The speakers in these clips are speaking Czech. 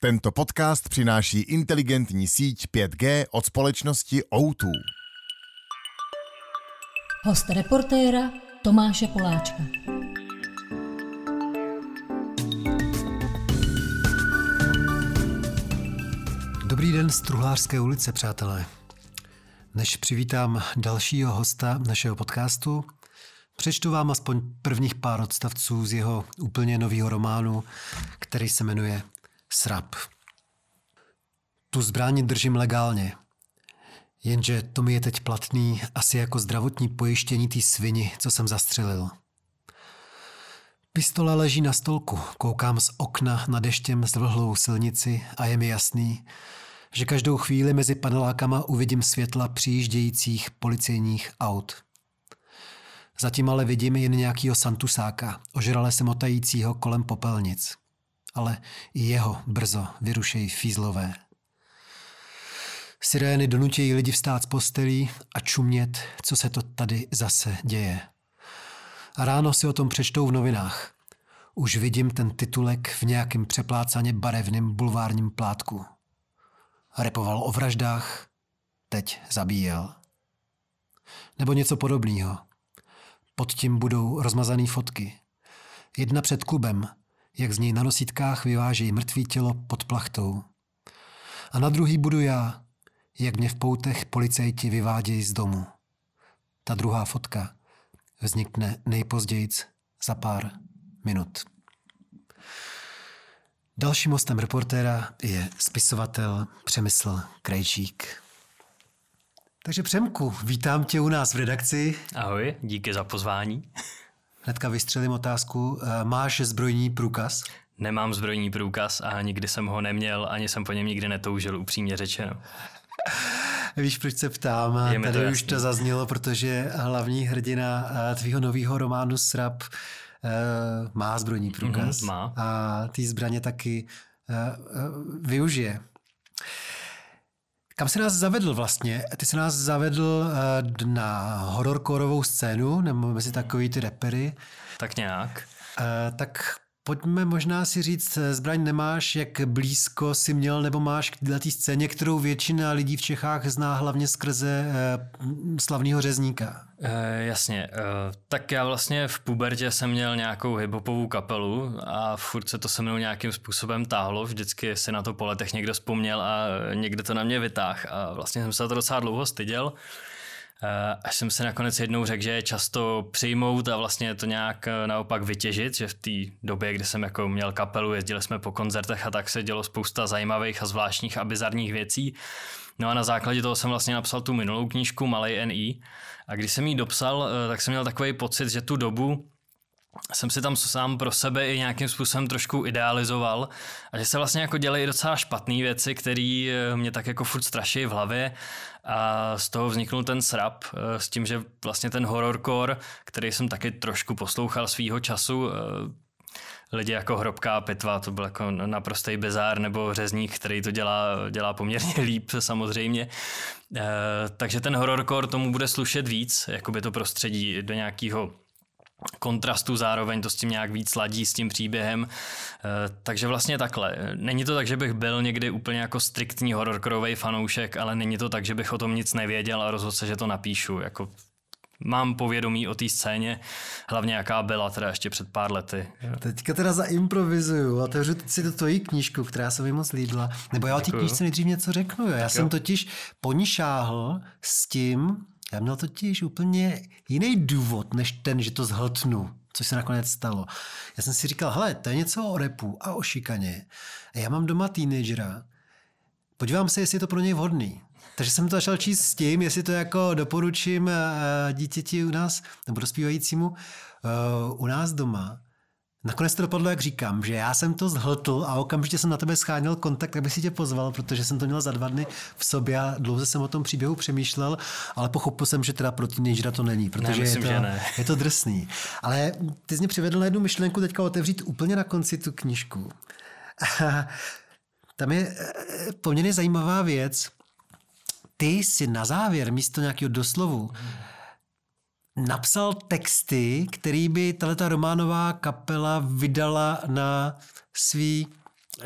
Tento podcast přináší inteligentní síť 5G od společnosti O2. Host reportéra Tomáše Poláčka. Dobrý den z Truhlářské ulice, přátelé. Než přivítám dalšího hosta našeho podcastu, přečtu vám aspoň prvních pár odstavců z jeho úplně nového románu, který se jmenuje Srap. Tu zbraň držím legálně, jenže to mi je teď platný asi jako zdravotní pojištění té svini, co jsem zastřelil. Pistole leží na stolku, koukám z okna na deštěm zvlhlou silnici a je mi jasný, že každou chvíli mezi panelákama uvidím světla přijíždějících policejních aut. Zatím ale vidím jen nějakýho santusáka, ožrale se motajícího kolem popelnic. Ale i jeho brzo vyrušejí fízlové. Sirény donutějí lidi vstát z postelí a čumět, co se to tady zase děje. A ráno si o tom přečtou v novinách. Už vidím ten titulek v nějakém přeplácaně barevném bulvárním plátku. Repoval o vraždách, teď zabíjel. Nebo něco podobného. Pod tím budou rozmazané fotky. Jedna před klubem, jak z něj na nosítkách vyvážejí mrtvý tělo pod plachtou. A na druhý budu já, jak mě v poutech policajti vyvádějí z domu. Ta druhá fotka vznikne nejpozději za pár minut. Dalším hostem reportéra je spisovatel Přemysl Krejčík. Takže Přemku, vítám tě u nás v redakci. Ahoj, díky za pozvání. Hnedka vystřelím otázku. Eh, máš zbrojní průkaz? Nemám zbrojní průkaz a nikdy jsem ho neměl, ani jsem po něm nikdy netoužil, upřímně řečeno. Víš, proč se ptám? Je Tady to už to zaznělo, protože hlavní hrdina eh, tvýho nového románu Srap eh, má zbrojní průkaz. Mm-hmm, má. A ty zbraně taky využije. Kam se nás zavedl vlastně? Ty se nás zavedl uh, na hororkorovou scénu, nebo mezi takový ty repery. Tak nějak. Uh, tak pojďme možná si říct, eh, zbraň nemáš, jak blízko si měl nebo máš k této scéně, kterou většina lidí v Čechách zná hlavně skrze uh, slavného řezníka. E, jasně, e, tak já vlastně v pubertě jsem měl nějakou hiphopovou kapelu a furt se to se mnou nějakým způsobem táhlo, vždycky si na to po letech někdo vzpomněl a někde to na mě vytáh a vlastně jsem se to docela dlouho styděl. Eh, až jsem se nakonec jednou řekl, že je často přijmout a vlastně to nějak eh, naopak vytěžit, že v té době, kdy jsem jako měl kapelu, jezdili jsme po koncertech a tak se dělo spousta zajímavých a zvláštních a bizarních věcí. No a na základě toho jsem vlastně napsal tu minulou knížku Malej NI a když jsem ji dopsal, eh, tak jsem měl takový pocit, že tu dobu jsem si tam sám pro sebe i nějakým způsobem trošku idealizoval a že se vlastně jako dělají docela špatné věci, které mě tak jako furt straší v hlavě a z toho vzniknul ten srap eh, s tím, že vlastně ten horrorcore, který jsem taky trošku poslouchal svýho času, eh, lidi jako Hrobka a Pitva, to byl jako naprostý bizár, nebo Řezník, který to dělá, dělá poměrně líp samozřejmě. E, takže ten horrorcore tomu bude slušet víc, jakoby to prostředí do nějakého kontrastu zároveň to s tím nějak víc ladí s tím příběhem. Eh, takže vlastně takhle. Není to tak, že bych byl někdy úplně jako striktní hororkorový fanoušek, ale není to tak, že bych o tom nic nevěděl a rozhodl se, že to napíšu. Jako mám povědomí o té scéně, hlavně jaká byla teda ještě před pár lety. Teďka teda zaimprovizuju a otevřu si to tvoji knížku, která se mi moc líbila. Nebo já o té knížce nejdřív něco řeknu. Jo. Já tak jsem jo. totiž po ní šáhl s tím, já měl totiž úplně jiný důvod, než ten, že to zhltnu, což se nakonec stalo. Já jsem si říkal, hele, to je něco o repu a o šikaně. A já mám doma teenagera. Podívám se, jestli je to pro něj vhodný. Takže jsem to začal číst s tím, jestli to jako doporučím eh, dítěti u nás, nebo dospívajícímu eh, u nás doma. Nakonec to dopadlo, jak říkám, že já jsem to zhltl a okamžitě jsem na tebe scháněl kontakt, aby si tě pozval, protože jsem to měl za dva dny v sobě a dlouze jsem o tom příběhu přemýšlel, ale pochopil jsem, že teda pro teenagera to není, protože ne, myslím, je, to, ne. je to drsný. Ale ty jsi mě přivedl na jednu myšlenku teďka otevřít úplně na konci tu knížku. Tam je eh, poměrně zajímavá věc. Ty si na závěr místo nějakého doslovu hmm napsal texty, který by tato románová kapela vydala na svý,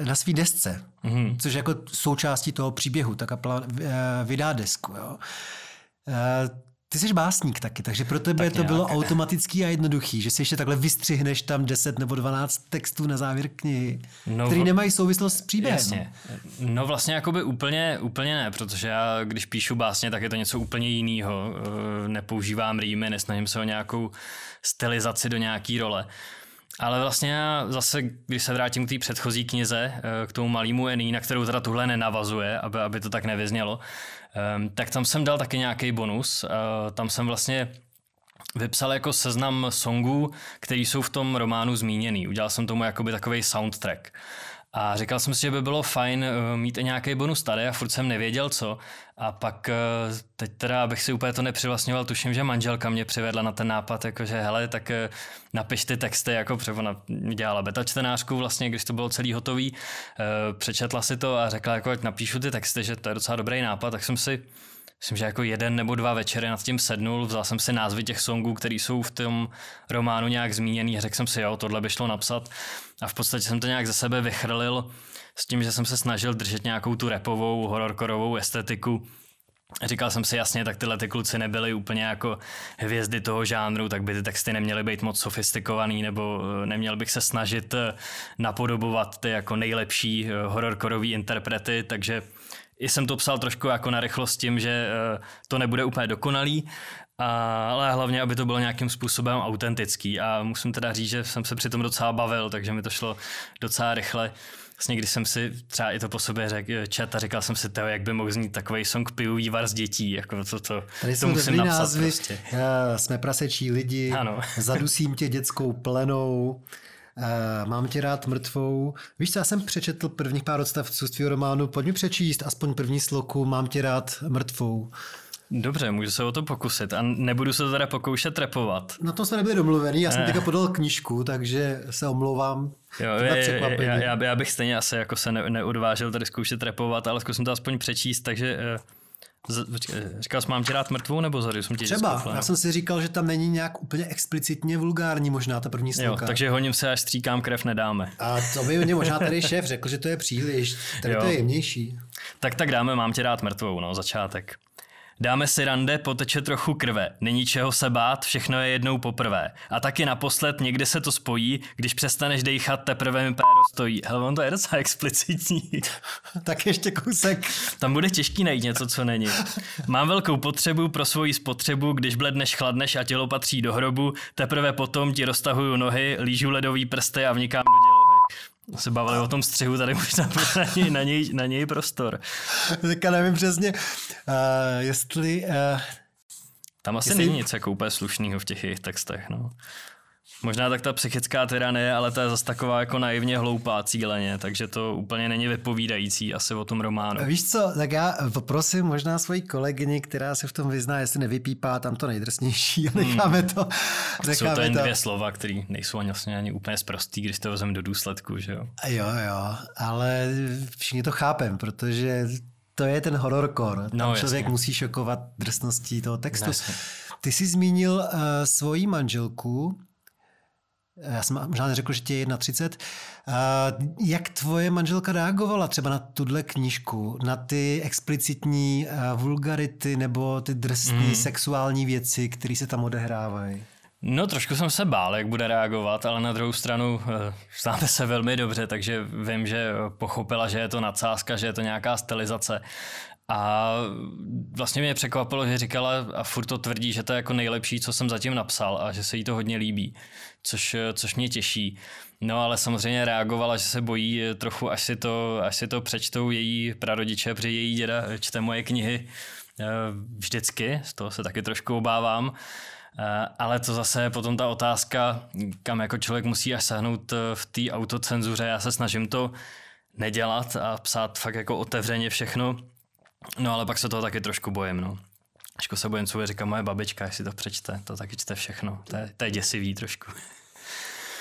na svý desce. mm-hmm. což jako součástí toho příběhu. Ta kapela uh, vydá desku. Jo. Ty jsi básník taky, takže pro tebe tak to nějak. bylo automatický a jednoduchý, že si ještě takhle vystřihneš tam 10 nebo 12 textů na závěr knihy, no, který nemají souvislost s příběhem. Jasně. No vlastně jakoby úplně, úplně ne, protože já když píšu básně, tak je to něco úplně jiného. Eh, nepoužívám rýmy, nesnažím se o nějakou stylizaci do nějaký role. Ale vlastně já zase, když se vrátím k té předchozí knize, eh, k tomu malému Ení, na kterou teda tuhle nenavazuje, aby, aby to tak nevyznělo, tak tam jsem dal taky nějaký bonus. Eh, tam jsem vlastně vypsal jako seznam songů, které jsou v tom románu zmíněný. Udělal jsem tomu jakoby takový soundtrack. A říkal jsem si, že by bylo fajn eh, mít i nějaký bonus tady a furt jsem nevěděl co. A pak eh, teď teda, abych si úplně to nepřivlastňoval, tuším, že manželka mě přivedla na ten nápad, jakože hele, tak eh, napiš ty texty, jako protože ona dělala beta čtenářku vlastně, když to bylo celý hotový, přečetla si to a řekla, jako ať napíšu ty texty, že to je docela dobrý nápad, tak jsem si myslím, že jako jeden nebo dva večery nad tím sednul, vzal jsem si názvy těch songů, které jsou v tom románu nějak zmíněný řekl jsem si, jo, tohle by šlo napsat. A v podstatě jsem to nějak ze sebe vychrlil s tím, že jsem se snažil držet nějakou tu repovou, hororkorovou estetiku. Říkal jsem si jasně, tak tyhle ty kluci nebyly úplně jako hvězdy toho žánru, tak by ty texty neměly být moc sofistikovaný, nebo eh, neměl bych se snažit eh, napodobovat ty jako nejlepší eh, hororkorový interprety, takže jsem to psal trošku jako na rychlost tím, že eh, to nebude úplně dokonalý, ale hlavně, aby to bylo nějakým způsobem autentický. A musím teda říct, že jsem se při tom docela bavil, takže mi to šlo docela rychle. Vlastně, když jsem si třeba i to po sobě řekl, čet a říkal jsem si, to, jak by mohl znít takový song Piju vývar z dětí, jako to, to, Tady to musím napsat názvy, prostě. Já, jsme prasečí lidi, ano. zadusím tě dětskou plenou, Uh, mám tě rád mrtvou. Víš co, já jsem přečetl prvních pár odstavců z tvého románu, pojď mi přečíst aspoň první sloku, mám tě rád mrtvou. Dobře, můžu se o to pokusit a nebudu se teda pokoušet repovat. Na tom jsme nebyli domluvený, já jsem teďka podal knížku, takže se omlouvám. Jo, je, já, já, bych stejně asi jako se ne, neodvážil tady zkoušet repovat, ale zkusím to aspoň přečíst, takže uh, Říkal jsi, mám tě rád mrtvou nebo zadu jsem ti Třeba, já jsem si říkal, že tam není nějak úplně explicitně vulgární možná ta první sloka. Jo, takže honím se, až stříkám krev nedáme. A to by mě možná tady šéf řekl, že to je příliš, tady jo. to je jemnější. Tak tak dáme, mám tě rád mrtvou, no, začátek. Dáme si rande, poteče trochu krve. Není čeho se bát, všechno je jednou poprvé. A taky naposled někde se to spojí, když přestaneš dejchat, teprve mi péro stojí. Hele, on to je docela explicitní. tak ještě kousek. Tam bude těžký najít něco, co není. Mám velkou potřebu pro svoji spotřebu, když bledneš, chladneš a tělo patří do hrobu, teprve potom ti roztahuju nohy, lížu ledový prsty a vnikám do dělohy se bavili o tom střihu, tady možná na něj, na něj, na něj prostor. Teďka nevím přesně, uh, jestli... Uh, Tam asi jestli... není nic jako úplně slušného v těch jejich textech, no. Možná tak ta psychická tyranie, ale to je zase taková jako naivně hloupá cíleně, takže to úplně není vypovídající asi o tom románu. Víš co, tak já poprosím možná svoji kolegyni, která se v tom vyzná, jestli nevypípá tam to nejdrsnější a necháme hmm. to. Necháme Jsou to jen to. dvě slova, které nejsou ani, vlastně ani úplně zprostý, když to vezmeme do důsledku, že jo? Jo, jo, ale všichni to chápem, protože to je ten hororkor. Tam no, člověk jasně. musí šokovat drsností toho textu. Jasně. Ty jsi zmínil uh, svoji manželku, já jsem možná neřekl, že tě je 31. Jak tvoje manželka reagovala třeba na tuhle knížku, na ty explicitní vulgarity nebo ty drsné mm. sexuální věci, které se tam odehrávají? No trošku jsem se bál, jak bude reagovat, ale na druhou stranu eh, známe se velmi dobře, takže vím, že pochopila, že je to nadsázka, že je to nějaká stylizace. A vlastně mě překvapilo, že říkala a furt to tvrdí, že to je jako nejlepší, co jsem zatím napsal a že se jí to hodně líbí, což, což mě těší. No ale samozřejmě reagovala, že se bojí trochu, až si to, až si to přečtou její prarodiče, protože její děda čte moje knihy eh, vždycky, z toho se taky trošku obávám. Eh, ale to zase je potom ta otázka, kam jako člověk musí až sahnout eh, v té autocenzuře. Já se snažím to nedělat a psát fakt jako otevřeně všechno, No ale pak se toho taky trošku bojím, no. Ačko se bojím, co říká moje babička, jestli to přečte, to taky čte všechno. To je, to je děsivý trošku.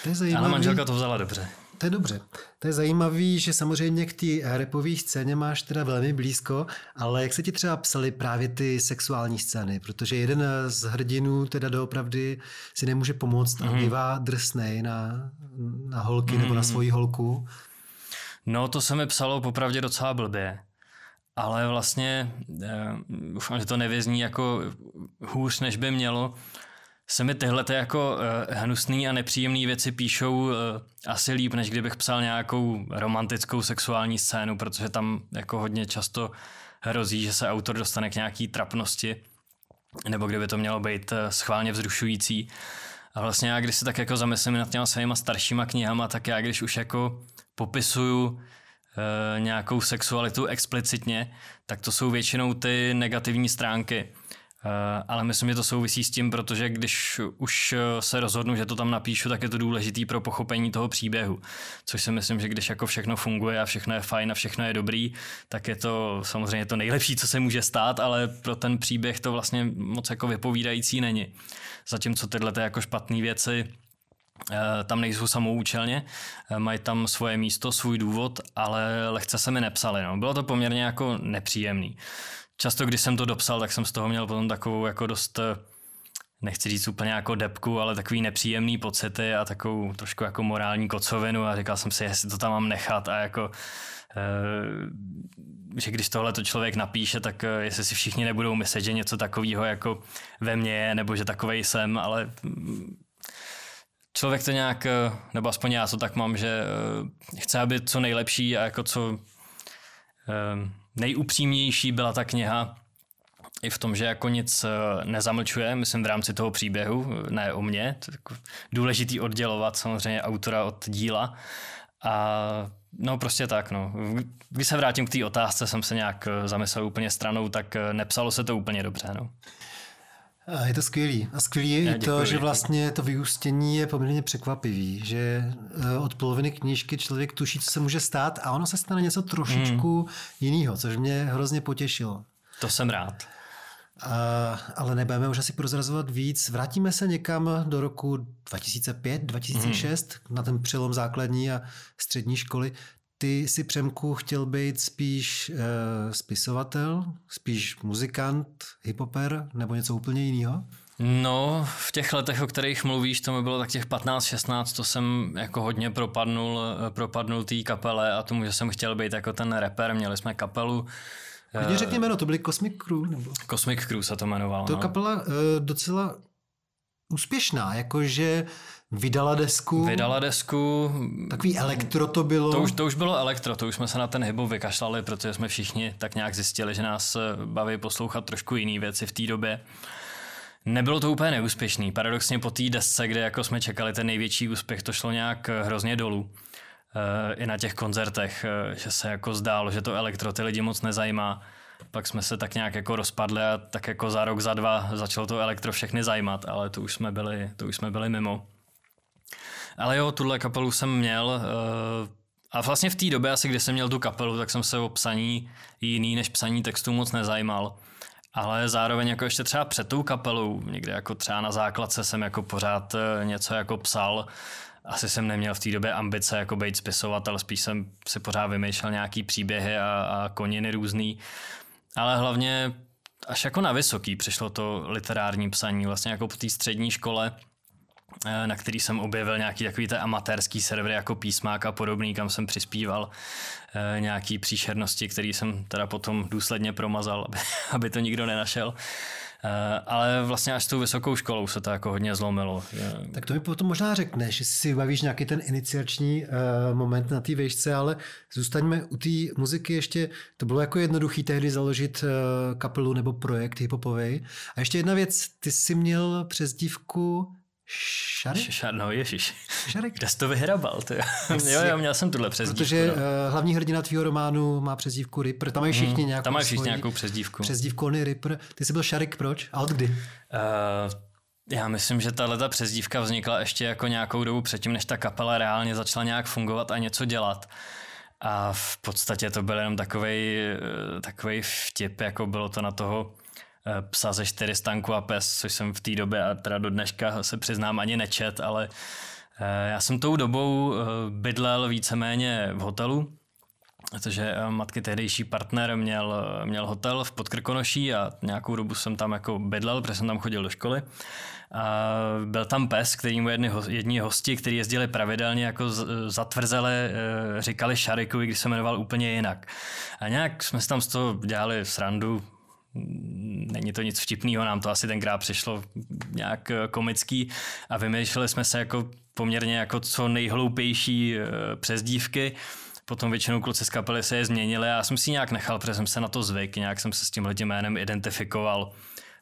To je zajímavý. Ale manželka to vzala dobře. To je dobře. To je zajímavý, že samozřejmě k té repové scéně máš teda velmi blízko, ale jak se ti třeba psali právě ty sexuální scény, protože jeden z hrdinů teda doopravdy si nemůže pomoct mm-hmm. a mhm. bývá drsnej na, na holky mm-hmm. nebo na mhm. svoji holku. No, to se mi psalo popravdě docela blbě. Ale vlastně, uh, už že to nevězní jako hůř, než by mělo, se mi tyhle ty jako uh, hnusný a nepříjemné věci píšou uh, asi líp, než kdybych psal nějakou romantickou sexuální scénu, protože tam jako hodně často hrozí, že se autor dostane k nějaký trapnosti, nebo kdyby to mělo být schválně vzrušující. A vlastně já, když se tak jako zamyslím nad těma svýma staršíma knihama, tak já když už jako popisuju nějakou sexualitu explicitně, tak to jsou většinou ty negativní stránky. Eh, ale myslím, že to souvisí s tím, protože když už eh, se rozhodnu, že to tam napíšu, tak je to důležitý pro pochopení toho příběhu. Což si myslím, že když jako všechno funguje a všechno je fajn a všechno je dobrý, tak je to samozřejmě to nejlepší, co se může stát, ale pro ten příběh to vlastně moc jako vypovídající není. Zatímco tyhle ty jako špatné věci eh, tam nejsou samoučelně, mají tam svoje místo, svůj důvod, ale lehce se mi nepsali. No. Bylo to poměrně jako nepříjemný často, když jsem to dopsal, tak jsem z toho měl potom takovou jako dost eh, nechci říct úplně jako depku, ale takový nepříjemný pocity a takovou trošku jako morální kocovinu a říkal jsem si, jestli to tam mám nechat a jako eh, že když tohle to člověk napíše, tak eh, jestli si všichni nebudou myslet, že něco takového jako ve mně je, nebo že takovej jsem, ale mm, člověk to nějak, nebo aspoň já to tak mám, že chce, aby co nejlepší a jako co nejupřímnější byla ta kniha i v tom, že jako nic eh, nezamlčuje, myslím v rámci toho příběhu, ne o mě, to je jako důležitý oddělovat samozřejmě autora od díla a no prostě tak, no. Když se vrátím k té otázce, jsem se nějak eh, zamyslel úplně stranou, tak eh, nepsalo se to úplně dobře, no. A je to skvělý. A skvělý je i to, že vlastně to vyústění je poměrně překvapivý, že eh, od poloviny knížky člověk tuší, co se může stát a ono se stane něco trošičku hmm. jiného, což mě hrozně potěšilo. To jsem rád. A, ale nebudeme už asi prozrazovat víc. Vrátíme se někam do roku 2005, 2006, hmm. na ten přelom základní a střední školy. Ty si, Přemku, chtěl být spíš e, spisovatel, spíš muzikant, hiphoper nebo něco úplně jiného? No, v těch letech, o kterých mluvíš, to mi bylo tak těch 15-16, to jsem jako hodně propadnul, eh, propadnul té kapele a tomu, že jsem chtěl být jako ten rapper, měli jsme kapelu. Když řekni jméno, to byly Cosmic Crew? Nebo? Cosmic Crew se to jmenovalo. To no. kapela uh, docela úspěšná, jakože Vydala desku. Vydala desku. Takový elektro to bylo. To už, to už bylo elektro, to už jsme se na ten hybu vykašlali, protože jsme všichni tak nějak zjistili, že nás baví poslouchat trošku jiné věci v té době. Nebylo to úplně neúspěšný. Paradoxně po té desce, kde jako jsme čekali ten největší úspěch, to šlo nějak hrozně dolů. E, I na těch koncertech, e, že se jako zdálo, že to elektro ty lidi moc nezajímá. Pak jsme se tak nějak jako rozpadli a tak jako za rok, za dva začalo to elektro všechny zajímat, ale to už jsme byli, to už jsme byli mimo. Ale jo, tuhle kapelu jsem měl uh, a vlastně v té době asi, kdy jsem měl tu kapelu, tak jsem se o psaní jiný než psaní textu moc nezajímal. Ale zároveň jako ještě třeba před tou kapelou, někde jako třeba na základce jsem jako pořád eh, něco jako psal. Asi jsem neměl v té době ambice jako být spisovatel, spíš jsem si pořád vymýšlel nějaký příběhy a, a koniny různý. Ale hlavně až jako na vysoký přišlo to literární psaní, vlastně jako po té střední škole, Eh, na který jsem objevil nějaký takový ten amatérský server jako písmák a podobný, kam jsem přispíval eh, nějaký příšernosti, který jsem teda potom důsledně promazal, aby, aby to nikdo nenašel. Eh, ale vlastně až s tou vysokou školou se to jako hodně zlomilo. Tak to mi potom možná řekneš, jestli si bavíš nějaký ten iniciační moment na té vejšce, ale zůstaňme u té muziky ještě, to bylo jako jednoduchý tehdy založit kapelu nebo projekt hiphopový. A ještě jedna věc, ty jsi měl přezdívku Šarek? Šar, no ježiš. Šarek? Kde jsi to vyhrabal? Ty? jo, jo, měl jsem tuhle přezdívku. Protože no. uh, hlavní hrdina tvýho románu má přezdívku Ripper. Tam mají všichni mm, nějakou Tam mají všichni nějakou přezdívku. Přezdívku on Ripper. Ty jsi byl Šarek proč? A od kdy? Uh, já myslím, že tahle přezdívka vznikla ještě jako nějakou dobu předtím, než ta kapela reálně začala nějak fungovat a něco dělat. A v podstatě to byl jenom takový takovej vtip, jako bylo to na toho Eh, psa ze čtyři stanku a pes, což jsem v té době a teda do dneška se přiznám ani nečet, ale eh, já jsem tou dobou eh, bydlel víceméně v hotelu protože matky tehdejší partner měl, měl hotel v Podkrkonoší a nějakou dobu jsem tam jako bydlel, protože jsem tam chodil do školy. A byl tam pes, který mu jedni, jedni hosti, kteří jezdili pravidelně jako zatvrzele, říkali Šarikovi, když se jmenoval úplně jinak. A nějak jsme si tam z toho dělali srandu, není to nic vtipného, nám to asi tenkrát přišlo nějak eh, komický a vymýšleli jsme se jako poměrně jako co nejhloupější eh, přezdívky. Potom většinou kluci z kapely se je změnili a já jsem si nějak nechal, protože jsem se na to zvyk, nějak jsem se s tím jménem identifikoval.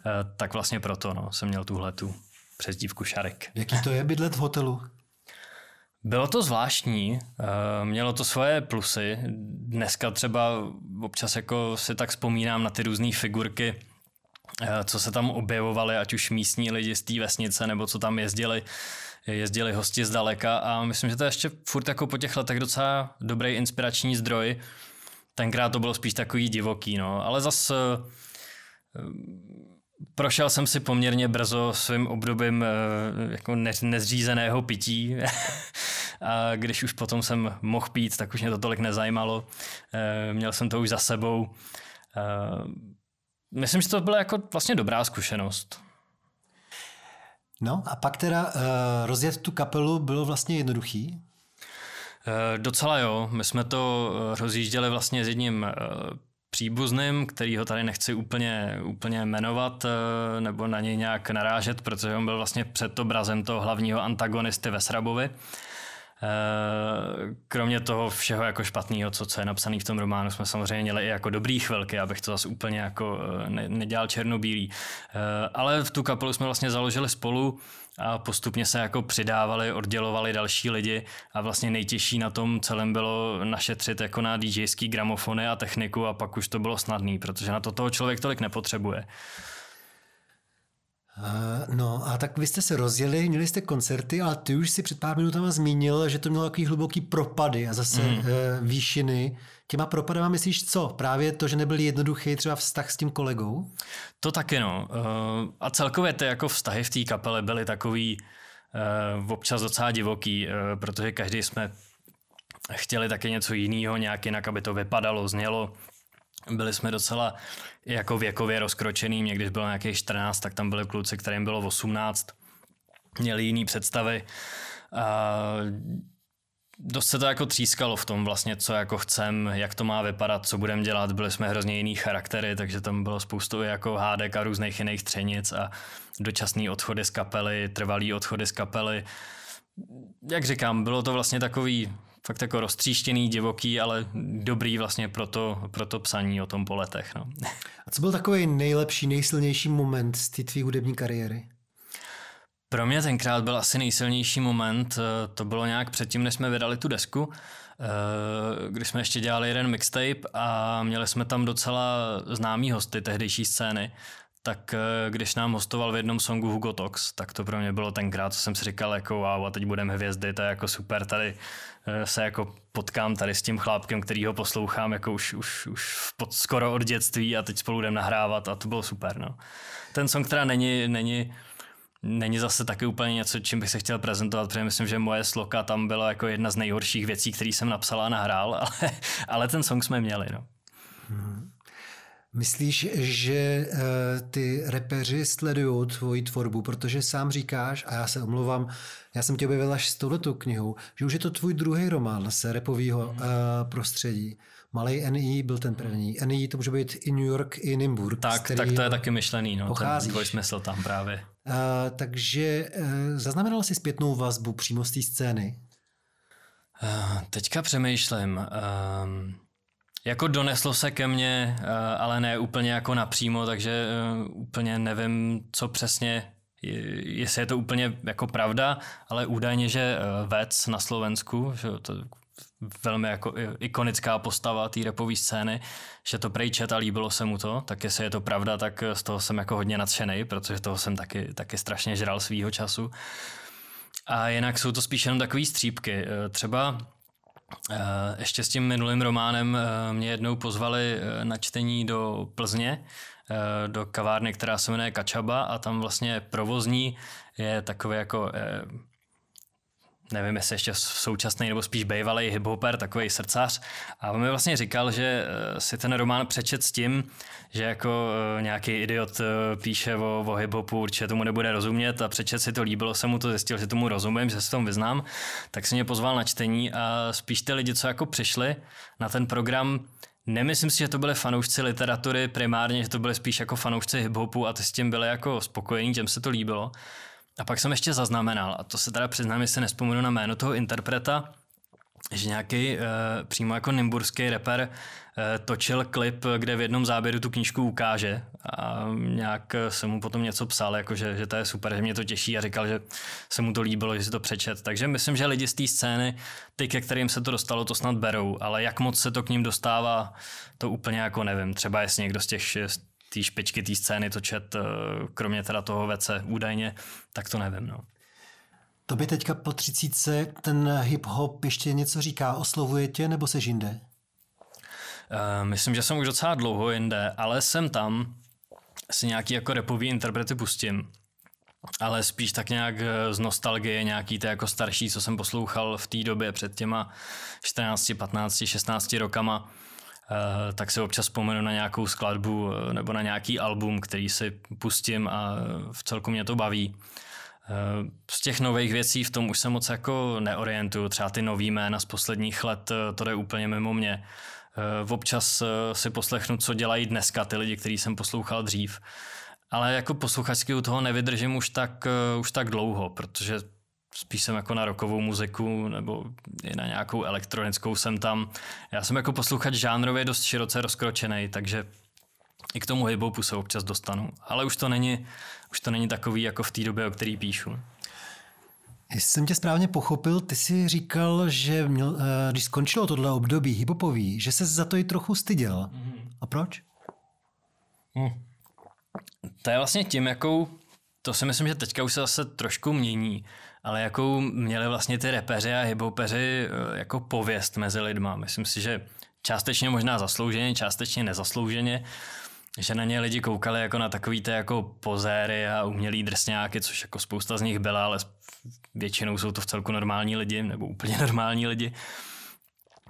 Eh, tak vlastně proto no, jsem měl tuhle tu přezdívku Šarek. Jaký to je bydlet v hotelu? Bylo to zvláštní, eh, mělo to svoje plusy. Dneska třeba občas jako si tak vzpomínám na ty různé figurky, eh, co se tam objevovaly, ať už místní lidi z té vesnice, nebo co tam jezdili, jezdili hosti zdaleka a myslím, že to je ještě furt jako po těch letech docela dobrý inspirační zdroj. Tenkrát to bylo spíš takový divoký, no, ale zas eh, Prošel jsem si poměrně brzo svým obdobím eh, jako nezřízeného pití a když už potom jsem mohl pít, tak už mě to tolik nezajímalo. Eh, měl jsem to už za sebou. Eh, myslím, že to byla jako vlastně dobrá zkušenost. No a pak teda uh, rozjet tu kapelu bylo vlastně jednoduchý? Docela jo, my jsme to rozjížděli vlastně s jedním příbuzným, který ho tady nechci úplně, úplně jmenovat eh, nebo na něj nějak narážet, protože on byl vlastně před obrazem toho hlavního antagonisty ve Srabovi. Eh, kromě toho všeho jako špatného, co, co je napsané v tom románu, jsme samozřejmě měli i jako dobrý chvilky, abych to zase úplně jako eh, ne, nedělal černobílý. Ale v tu kapelu jsme vlastně založili spolu a postupně se jako přidávali, oddělovali další lidi a vlastně nejtěžší na tom celém bylo našetřit jako na DJský gramofony a techniku a pak už to bylo snadný, protože na to toho člověk tolik nepotřebuje. No a tak vy jste se rozjeli, měli jste koncerty, ale ty už si před pár minutami zmínil, že to mělo takový hluboký propady a zase mm. výšiny. Těma propadama myslíš co? Právě to, že nebyl jednoduchý třeba vztah s tím kolegou? To taky no. Eh, a celkově ty jako vztahy v té kapele byly takový uh, občas docela divoký, uh, protože každý jsme chtěli taky něco jiného, nějak jinak, aby to vypadalo, znělo. Byli jsme docela jako věkově rozkročený, mě když bylo nějakých 14, tak tam byli kluci, kterým bylo 18, měli jiný představy. A dost se to jako třískalo v tom vlastně, co jako chcem, jak to má vypadat, co budeme dělat. Byli jsme hrozně jiný charaktery, takže tam bylo spoustu jako hádek a různých jiných třenic a dočasný odchody z kapely, trvalý odchody z kapely. Jak říkám, bylo to vlastně takový fakt jako roztříštěný, divoký, ale dobrý vlastně pro to, pro to psaní o tom po letech. No. A co byl takový nejlepší, nejsilnější moment z té tvý hudební kariéry? Pro mě tenkrát byl asi nejsilnější moment, eh, to bylo nějak předtím, než jsme vydali tu desku, eh, kdy jsme ještě dělali jeden mixtape a měli jsme tam docela známý hosty tehdejší scény, tak eh, když nám hostoval v jednom songu Hugo Tox, tak to pro mě bylo tenkrát, co jsem si říkal, jako wow, a teď budeme hvězdy, to je jako super, tady se jako potkám tady s tím chlápkem, který ho poslouchám jako už, už, už pod, skoro od dětství a teď spolu budeme nahrávat a to bylo super. No. Ten song teda není, není není zase taky úplně něco, čím bych se chtěl prezentovat, protože myslím, že moje sloka tam byla jako jedna z nejhorších věcí, které jsem napsal a nahrál, ale, ale ten song jsme měli. No. Hmm. Myslíš, že uh, ty repeři sledují tvoji tvorbu, protože sám říkáš, a já se omlouvám, já jsem tě objevil až s touhletou knihou, že už je to tvůj druhý román z repového uh, prostředí. Malý NI byl ten první. NI to může být i New York, i Nimburg. Tak, tak to je taky myšlený, no, pocházíš. ten smysl tam právě. Uh, takže uh, zaznamenal jsi zpětnou vazbu přímo z té scény? Uh, teďka přemýšlím. Uh, jako doneslo se ke mně, uh, ale ne úplně jako napřímo, takže uh, úplně nevím, co přesně jestli je to úplně jako pravda, ale údajně, že Vec na Slovensku, že to velmi jako ikonická postava té repové scény, že to prej a líbilo se mu to, tak jestli je to pravda, tak z toho jsem jako hodně nadšený, protože toho jsem taky, taky strašně žral svýho času. A jinak jsou to spíš jenom takové střípky. Třeba ještě s tím minulým románem e, mě jednou pozvali na čtení do Plzně, do kavárny, která se jmenuje Kačaba a tam vlastně provozní je takový jako nevím, jestli ještě současný nebo spíš bývalý hiphoper, takový srdcař. A on mi vlastně říkal, že eh, si ten román přečet s tím, že jako eh, nějaký idiot eh, píše o, o hiphopu, určitě tomu nebude rozumět a přečet si to líbilo, se mu to zjistil, že tomu rozumím, že se tom vyznám, tak se mě pozval na čtení a spíš ty lidi, co jako přišli na ten program, Nemyslím si, že to byly fanoušci literatury primárně, že to byly spíš jako fanoušci hiphopu a ty s tím byli jako spokojení, těm se to líbilo. A pak jsem ještě zaznamenal, a to se teda přiznám, jestli nespomenu na jméno toho interpreta, že nějaký uh, přímo jako nimburský rapper uh, točil klip, kde v jednom záběru tu knížku ukáže a nějak jsem mu potom něco psal, jako že, že to je super, že mě to těší a říkal, že se mu to líbilo, že si to přečet. Takže myslím, že lidi z té scény, ty, ke kterým se to dostalo, to snad berou, ale jak moc se to k ním dostává, to úplně jako nevím. Třeba jestli někdo z těch, té špičky té scény to čet, eh, kromě teda toho vece údajně, tak to nevím. No. To by teďka po třicíce ten hip-hop ještě něco říká, oslovuje tě nebo se jinde? Uh, myslím, že jsem už docela dlouho jinde, ale jsem tam, si nějaký jako repový interprety pustím. Ale spíš tak nějak eh, z nostalgie, nějaký ty jako starší, co jsem poslouchal v té době před těma 14, 15, 16 rokama, tak si občas vzpomenu na nějakou skladbu nebo na nějaký album, který si pustím a v celku mě to baví. Eh, z těch nových věcí v tom už se moc jako neorientuju. Třeba ty nový jména z posledních let, eh, to jde úplně mimo mě. Eh, občas si poslechnu, co dělají dneska ty lidi, který jsem poslouchal dřív. Ale jako posluchačsky u toho nevydržím už tak, už tak dlouho, protože spíš jsem jako na rokovou muziku nebo i na nějakou elektronickou jsem tam. Já jsem jako posluchač žánrově dost široce rozkročený, takže i k tomu hiphopu se občas dostanu. Ale už to není, už to není takový jako v té době, o který píšu. Jestli jsem tě správně pochopil, ty jsi říkal, že měl, eh, když skončilo tohle období hiphopový, že se za to i trochu styděl. Mm. A proč? Mm. To je vlastně tím, jakou, to si myslím, že teďka už se zase trošku mění, ale jakou měli vlastně ty repeři a hiphopeři eh, jako pověst mezi lidma. Myslím si, že částečně možná zaslouženě, částečně nezaslouženě, že na ně lidi koukali jako na takový ty jako pozéry a umělý drsňáky, což jako spousta z nich byla, ale většinou jsou to v celku normální lidi, nebo úplně normální lidi.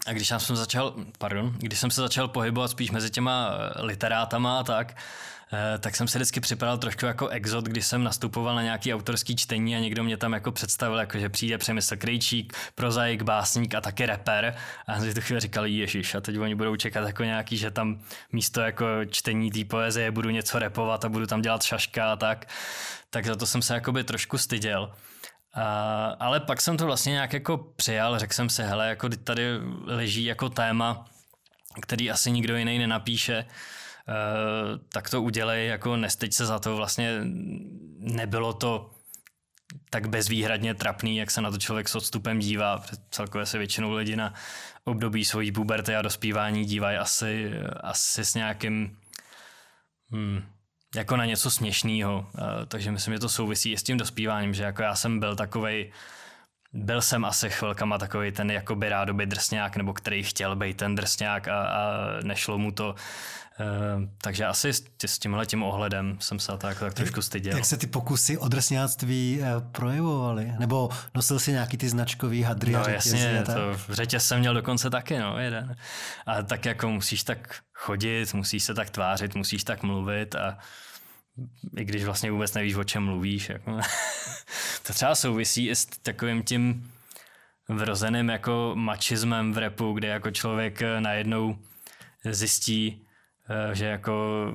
A když jsem začal, pardon, když jsem se začal pohybovat spíš mezi těma literátama a tak, Eh, tak jsem se vždycky připadal trošku jako exot, když jsem nastupoval na nějaký autorský čtení a někdo mě tam jako představil, jako že přijde Přemysl Krejčík, prozaik, básník a taky rapper. A jsem si to chvíli říkal, ježiš, a teď oni budou čekat jako nějaký, že tam místo jako čtení té poezie budu něco repovat a budu tam dělat šaška a tak. Tak za to jsem se jakoby trošku styděl. A, ale pak jsem to vlastně nějak jako přijal, řekl jsem si, hele, jako tady leží jako téma, který asi nikdo jiný nenapíše, Eh, tak to udělej, jako nestyď se za to, vlastně nebylo to tak bezvýhradně trapný, jak se na to člověk s odstupem dívá. Celkově se většinou lidi na období svojí puberty a dospívání dívají asi, asi s nějakým hmm, jako na něco směšného. Eh, takže myslím, že to souvisí i s tím dospíváním, že jako já jsem byl takovej byl jsem asi chvilkama takový ten jakoby rádoby drsňák, nebo který chtěl být ten drsňák a, a nešlo mu to. Uh, takže asi s, tímhle tím ohledem jsem se tak, tak trošku styděl. Jak se ty pokusy o drsňáctví uh, projevovaly? Nebo nosil si nějaký ty značkový hadry no, a jasně, to řetěz jsem měl dokonce taky, no, jeden. A tak jako musíš tak chodit, musíš se tak tvářit, musíš tak mluvit a i když vlastně vůbec nevíš, o čem mluvíš. Jako. to třeba souvisí i s takovým tím vrozeným jako mačismem v repu, kde jako člověk najednou zjistí, eh, že jako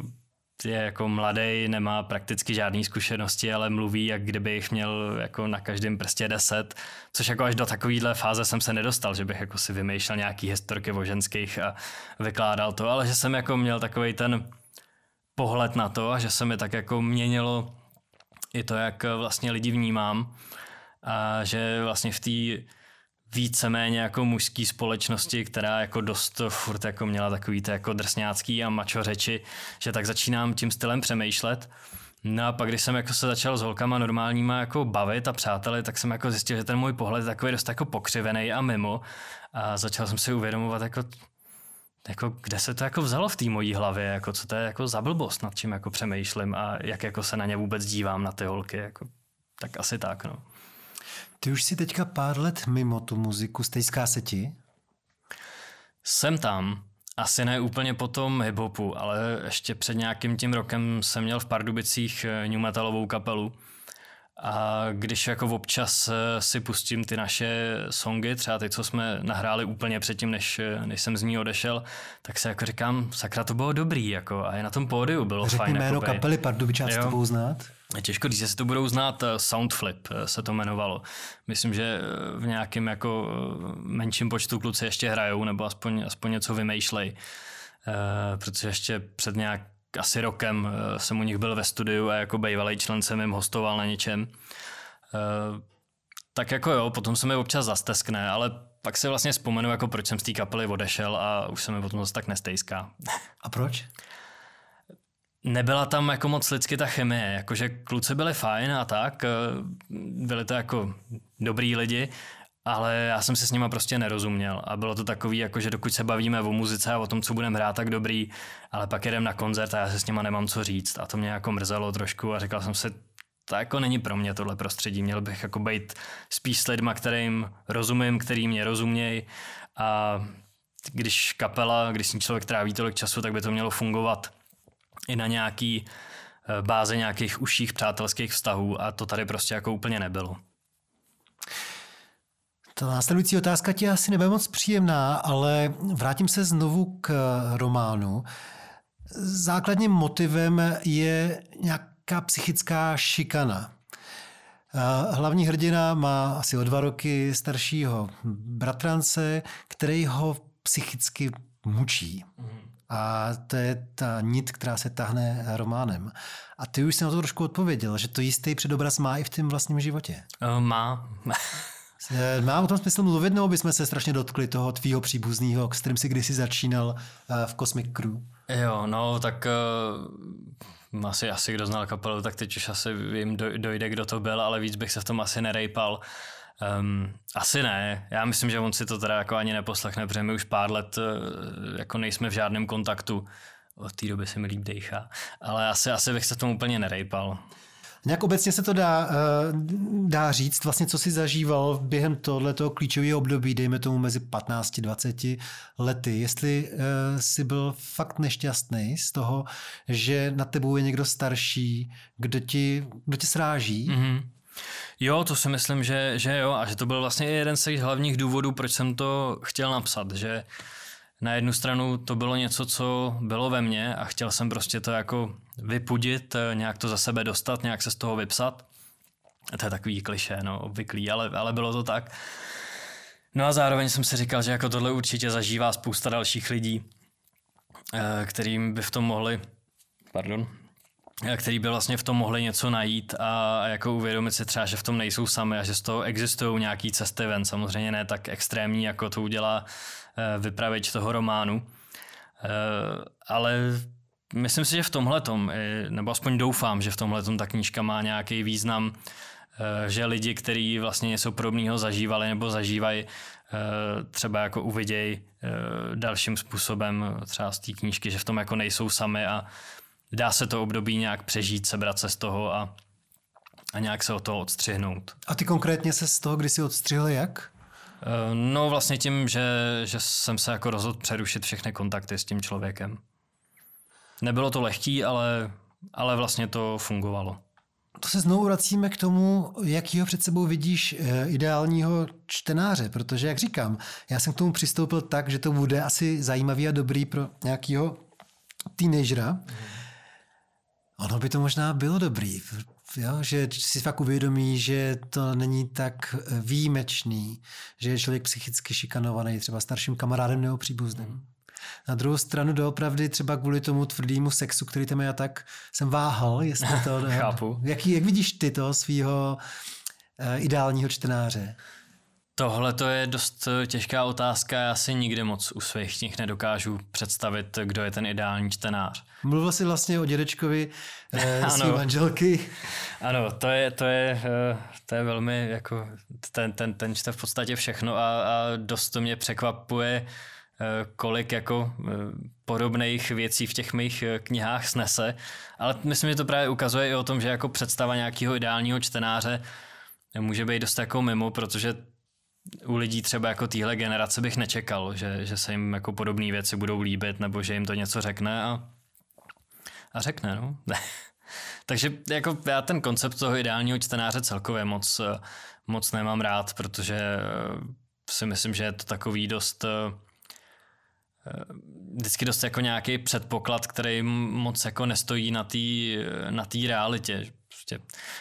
je jako mladý, nemá prakticky žádné zkušenosti, ale mluví, jak kdyby jich měl jako na každém prstě deset, což jako až do takovéhle fáze jsem se nedostal, že bych jako si vymýšlel nějaký historky o ženských a vykládal to, ale že jsem jako měl takový ten pohled na to a že se mi tak jako měnilo i to, jak vlastně lidi vnímám a že vlastně v té víceméně jako mužské společnosti, která jako dost furt jako měla takový to jako drsňácký a mačo řeči, že tak začínám tím stylem přemýšlet. No a pak, když jsem jako se začal s holkama normálníma jako bavit a přáteli, tak jsem jako zjistil, že ten můj pohled je takový dost jako pokřivený a mimo. A začal jsem si uvědomovat, jako jako, kde se to jako vzalo v té mojí hlavě, jako, co to je jako za blbost, nad čím jako přemýšlím a jak jako se na ně vůbec dívám, na ty holky, jako, tak asi tak, no. Ty už si teďka pár let mimo tu muziku, stejská se ti? Jsem tam. Asi ne úplně po tom hiphopu, ale ještě před nějakým tím rokem jsem měl v Pardubicích eh, new metalovou kapelu. A když jako občas eh, si pustím ty naše songy, třeba ty, co jsme nahráli úplně předtím, než, eh, než jsem z ní odešel, tak se jako říkám, sakra, to bylo dobrý, jako, a i na tom pódiu bylo Řekni fajn. jméno jakoby. kapely Pardubičáci to budou znát. Těžko říct, jestli to budou znát, eh, Soundflip se to jmenovalo. Myslím, že v nějakém jako menším počtu kluci ještě hrajou, nebo aspoň, aspoň něco vymýšlej. Protože ještě před nějak asi rokem jsem u nich byl ve studiu a jako bývalý člen jsem jim hostoval na něčem. Tak jako jo, potom se mi občas zasteskne, ale pak si vlastně vzpomenu, jako proč jsem z té kapely odešel a už se mi potom zase tak nestejská. A proč? Nebyla tam jako moc lidsky ta chemie, jakože kluci byli fajn a tak, byli to jako dobrý lidi, ale já jsem se s nima prostě nerozuměl. A bylo to takový, jako že dokud se bavíme o muzice a o tom, co budeme hrát, tak dobrý, ale pak jedem na koncert a já se s nima nemám co říct. A to mě jako mrzelo trošku a říkal jsem si, to jako není pro mě tohle prostředí, měl bych jako být spíš s lidma, kterým rozumím, který mě rozumějí. A když kapela, když s člověk tráví tolik času, tak by to mělo fungovat i na nějaký eh, báze nějakých užších přátelských vztahů. A to tady prostě jako úplně nebylo. Ta následující otázka ti asi nebude moc příjemná, ale vrátím se znovu k románu. Základním motivem je nějaká psychická šikana. Hlavní hrdina má asi o dva roky staršího bratrance, který ho psychicky mučí. A to je ta nit, která se tahne románem. A ty už jsi na to trošku odpověděl, že to jistý předobraz má i v tom vlastním životě. Uh, má. Má o tom smysl mluvit, nebo bychom se strašně dotkli toho tvýho příbuzného, s kterým jsi kdysi začínal v Cosmic Crew? Jo, no tak uh, asi, asi kdo znal kapelu, tak teď už asi vím, dojde, kdo to byl, ale víc bych se v tom asi nerejpal. Um, asi ne. Já myslím, že on si to teda jako ani neposlechne, protože my už pár let uh, jako nejsme v žádném kontaktu. Od té doby se mi líp dejchá. Ale asi, asi bych se tomu úplně nerejpal. Nějak obecně se to dá, dá říct, vlastně co si zažíval během tohoto klíčového období, dejme tomu mezi 15-20 lety, jestli si byl fakt nešťastný z toho, že nad tebou je někdo starší, kdo ti, kdo ti sráží, mm-hmm. Jo, to si myslím, že, že jo a že to byl vlastně jeden z těch hlavních důvodů, proč jsem to chtěl napsat, že na jednu stranu to bylo něco, co bylo ve mně a chtěl jsem prostě to jako vypudit, nějak to za sebe dostat, nějak se z toho vypsat. To je takový kliše, no, obvyklý, ale, ale bylo to tak. No a zároveň jsem si říkal, že jako tohle určitě zažívá spousta dalších lidí, eh, kterým by v tom mohli, pardon, který by vlastně v tom mohli něco najít a jako uvědomit si třeba, že v tom nejsou sami a že z toho existují nějaký cesty ven. Samozřejmě ne tak extrémní, jako to udělá eh, vypravěč toho románu. Eh, ale myslím si, že v tomhle nebo aspoň doufám, že v tomhle ta knížka má nějaký význam, eh, že lidi, kteří vlastně něco podobného zažívali nebo zažívají, třeba jako uvidějí dalším způsobem třeba z té knížky, že v tom jako nejsou sami a dá se to období nějak přežít, sebrat se z toho a, a nějak se o toho odstřihnout. A ty konkrétně se z toho kdysi odstřihl jak? Eh, no vlastně tím, že, že jsem se jako rozhodl přerušit všechny kontakty s tím člověkem. Nebylo to lehký, ale, ale vlastně to fungovalo. To se znovu vracíme k tomu, jakýho před sebou vidíš eh, ideálního čtenáře, protože, jak říkám, já jsem k tomu přistoupil tak, že to bude asi zajímavý a dobrý pro nějakého teenagera. Mm. Ono by to možná bylo dobrý, jo? že si fakt uvědomí, že to není tak výjimečný, že je člověk psychicky šikanovaný třeba starším kamarádem nebo příbuzným. Na druhou stranu doopravdy třeba kvůli tomu tvrdému sexu, který tam je, tak jsem váhal, jestli to... Chápu. Jak, jak vidíš ty toho svého uh, eh, ideálního čtenáře? Tohle to je dost eh, těžká otázka, já si nikdy moc u svých knih nedokážu představit, kdo je ten ideální čtenář. Mluvil jsi vlastně o dědečkovi eh, své manželky. Ano, to je, to je, eh, to je velmi, jako, ten, ten, ten čte v podstatě všechno a, a dost to mě překvapuje, eh, kolik jako podobných věcí v těch mých knihách snese, ale myslím, že to právě ukazuje i o tom, že jako představa nějakého ideálního čtenáře může být dost jako mimo, protože u lidí třeba jako téhle generace bych nečekal, že, že se jim jako podobné věci budou líbit, nebo že jim to něco řekne a, a řekne, no. Takže jako já ten koncept toho ideálního čtenáře celkově moc, moc nemám rád, protože si myslím, že je to takový dost vždycky dost jako nějaký předpoklad, který moc jako nestojí na té na tý realitě. Prostě,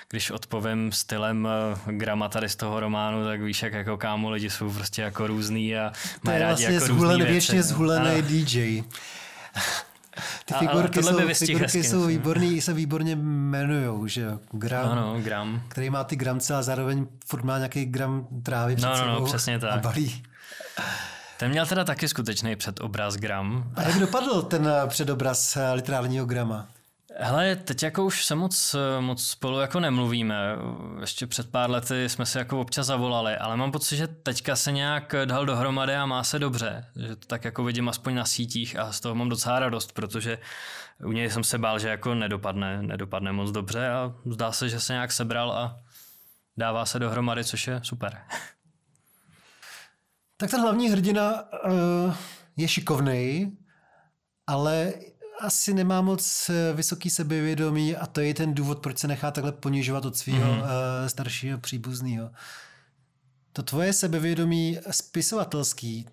když odpovím stylem grama tady z toho románu, tak víš, jak jako kámo lidi jsou prostě jako různý a mají rádi vlastně jako zhulený, různý věčně věci. zhulený DJ. Ty A- figurky, tohle by jsou, figurky hezky, jsou výborný, se výborně jmenujou, že jo? Gram, Ano, gram. který má ty gramce a zároveň furt má nějaký gram trávy před No, no, no, přesně a tak. balí. Ten měl teda taky skutečný předobraz gram. A jak dopadl ten předobraz literárního grama? Hele, teď jako už se moc, moc spolu jako nemluvíme. Ještě před pár lety jsme si jako občas zavolali, ale mám pocit, že teďka se nějak dal dohromady a má se dobře. Že to tak jako vidím aspoň na sítích a z toho mám docela radost, protože u něj jsem se bál, že jako nedopadne, nedopadne moc dobře a zdá se, že se nějak sebral a dává se dohromady, což je super. Tak ten hlavní hrdina uh, je šikovný, ale asi nemá moc eh, vysoký sebevědomí a to je ten důvod, proč se nechá takhle ponižovat od svého uh, staršího příbuzného. To tvoje sebevědomí spisovatelský,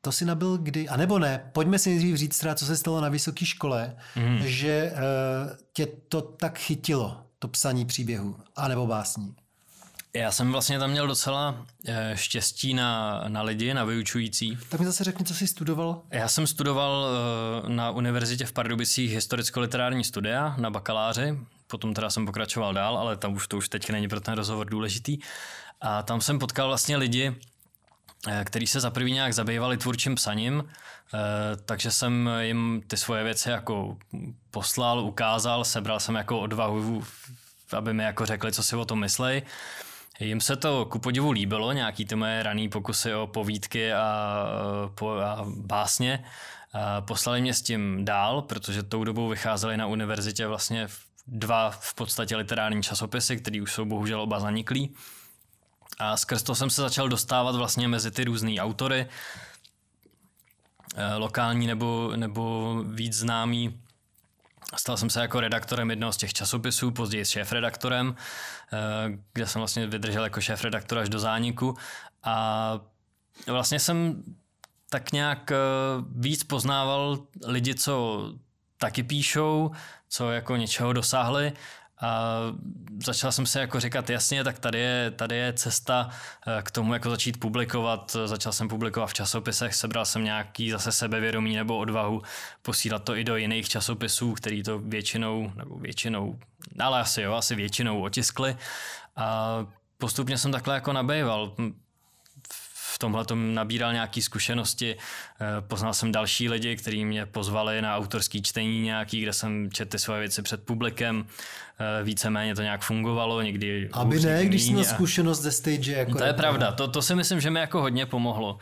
to si nabil kdy, a nebo ne, pojďme si nejdřív říct teda, co se stalo na vysoké škole, mm. že uh, tě to tak chytilo, to psaní příběhu, anebo básní. Já jsem vlastně tam měl docela eh, štěstí na, na lidi, na vyučující. Tak mi zase řekni, co jsi studoval. Já jsem studoval eh, na univerzitě v Pardubicích historicko-literární studia na bakaláři, potom teda jsem pokračoval dál, ale tam už to už teď není pro ten rozhovor důležitý. A tam jsem potkal vlastně lidi, eh, kteří se za první nějak zabývali tvůrčím psaním, takže jsem jim ty svoje věci jako poslal, ukázal, sebral jsem jako odvahu, aby mi jako řekli, co si o tom myslej. Jim se to ku podivu líbilo, nějaký ty moje raný pokusy o povídky a, po, a básně. A poslali mě s tím dál, protože tou dobou vycházely na univerzitě vlastně dva v podstatě literární časopisy, které už jsou bohužel oba zaniklí. A skrz to jsem se začal dostávat vlastně mezi ty různý autory, eh, lokální nebo, nebo víc známý. Stal jsem se jako redaktorem jednoho z těch časopisů, později s šéf-redaktorem, eh, kde jsem vlastně vydržel jako šéf-redaktor až do zániku. A vlastně jsem tak nějak eh, víc poznával lidi, co taky píšou, co jako něčeho dosáhli a začal jsem se jako říkat, jasně, tak tady je, tady je cesta eh, k tomu, jako začít publikovat. Začal jsem publikovat v časopisech, sebral jsem nějaký zase sebevědomí nebo odvahu posílat to i do jiných časopisů, který to většinou, nebo většinou, ale asi jo, asi většinou otiskli. A postupně jsem takhle jako nabýval v tomhle tom nabíral nějaké zkušenosti. Poznal jsem další lidi, kteří mě pozvali na autorský čtení nějaký, kde jsem četl ty svoje věci před publikem. Víceméně to nějak fungovalo, někdy Aby ne, když jsi měl a... zkušenost ze stage. Jako to je pravda, to, to si myslím, že mi jako hodně pomohlo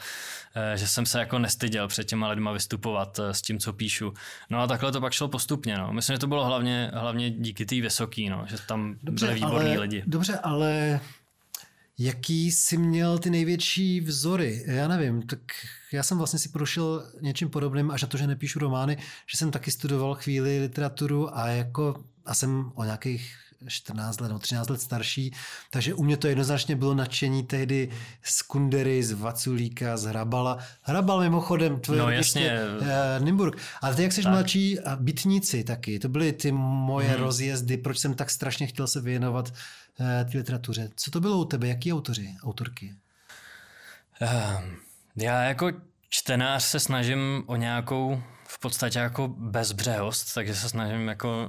že jsem se jako nestyděl před těma lidma vystupovat s tím, co píšu. No a takhle to pak šlo postupně. No. Myslím, že to bylo hlavně, hlavně díky té vysoký, no, že tam dobře, byli výborní ale, lidi. Dobře, ale Jaký jsi měl ty největší vzory? Já nevím, tak já jsem vlastně si prošel něčím podobným, až na to, že nepíšu romány, že jsem taky studoval chvíli literaturu a jako a jsem o nějakých 14 let nebo 13 let starší, takže u mě to jednoznačně bylo nadšení tehdy z Kundery, z Vaculíka, z Hrabala. Hrabal mimochodem, tvoje no, jasně. uh, Nymburk. Ale ty, jak jsi tak. mladší, a bytníci taky, to byly ty moje hmm. rozjezdy, proč jsem tak strašně chtěl se věnovat uh, té literatuře. Co to bylo u tebe? Jaký autoři, autorky? Um, já jako čtenář se snažím o nějakou podstatě jako bezbřehost, takže se snažím jako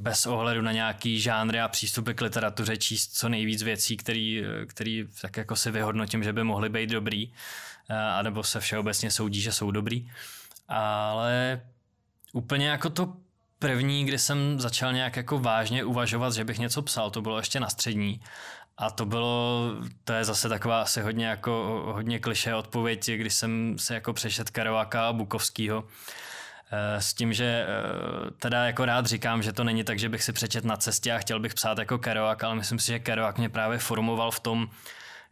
bez ohledu na nějaký žánry a přístupy k literatuře číst co nejvíc věcí, který, který tak jako si vyhodnotím, že by mohly být dobrý, anebo se všeobecně soudí, že jsou dobrý. Ale úplně jako to první, kdy jsem začal nějak jako vážně uvažovat, že bych něco psal, to bylo ještě na střední. A to bylo, to je zase taková asi hodně jako hodně kliše odpověď, když jsem se jako přešet Karováka a Bukovskýho. S tím, že teda jako rád říkám, že to není tak, že bych si přečet na cestě a chtěl bych psát jako Kerouac, ale myslím si, že Kerouac mě právě formoval v tom,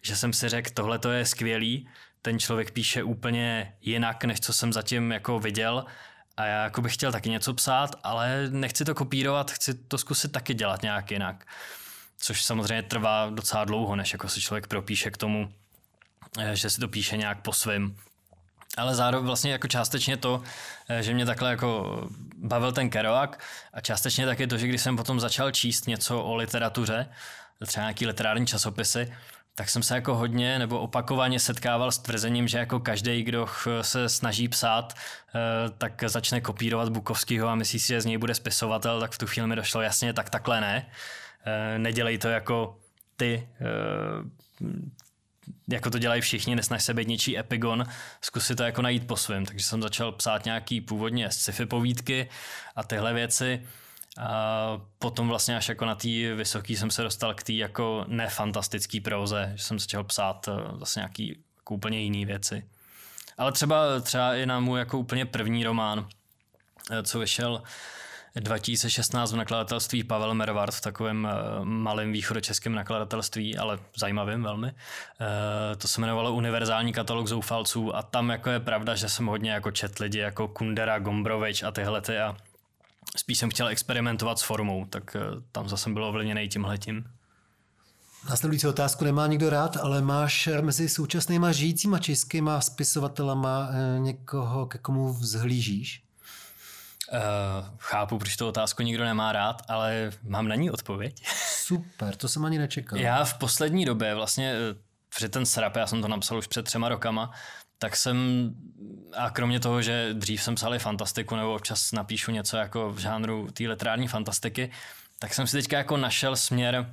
že jsem si řekl, tohle to je skvělý, ten člověk píše úplně jinak, než co jsem zatím jako viděl a já jako bych chtěl taky něco psát, ale nechci to kopírovat, chci to zkusit taky dělat nějak jinak. Což samozřejmě trvá docela dlouho, než jako se člověk propíše k tomu, eh, že si to píše nějak po svém. Ale zároveň vlastně jako částečně to, eh, že mě takhle jako bavil ten Kerouac a částečně taky to, že když jsem potom začal číst něco o literatuře, třeba nějaký literární časopisy, tak jsem se jako hodně nebo opakovaně setkával s tvrzením, že jako každý, kdo se snaží psát, eh, tak začne kopírovat Bukovského a myslí si, že z něj bude spisovatel, tak v tu chvíli mi došlo jasně, tak takhle ne. Eh, nedělej to jako ty, jako to dělají všichni, nesnaž se být něčí epigon, zkus si to jako najít po svém. Takže jsem začal psát nějaký původně sci-fi povídky a tyhle věci. A potom vlastně až jako na té vysoký jsem se dostal k té jako nefantastický proze, že jsem začal psát zase nějaký jako úplně jiný věci. Ale třeba, třeba i na můj jako úplně první román, eh, co vyšel 2016 v nakladatelství Pavel Mervart v takovém eh, malém východočeském nakladatelství, ale zajímavým velmi. To se jmenovalo Univerzální katalog zoufalců a tam jako je pravda, že jsem hodně jako čet lidi jako Kundera, Gombrovič a tyhle ty a spíš jsem chtěl experimentovat s formou, tak eh, tam zase bylo ovlivněný tímhletím. Následující otázku nemá nikdo rád, ale máš eh, mezi současnýma žijícíma českýma spisovatelama eh, někoho, ke komu vzhlížíš? Uh, chápu, proč tu otázku nikdo nemá rád, ale mám na ní odpověď. Super, to jsem ani nečekal. Já v poslední době vlastně, při ten srap, já jsem to napsal už před třema rokama, tak jsem, a kromě toho, že dřív jsem psal i fantastiku, nebo občas napíšu něco jako v žánru té literární fantastiky, tak jsem si teďka jako našel směr,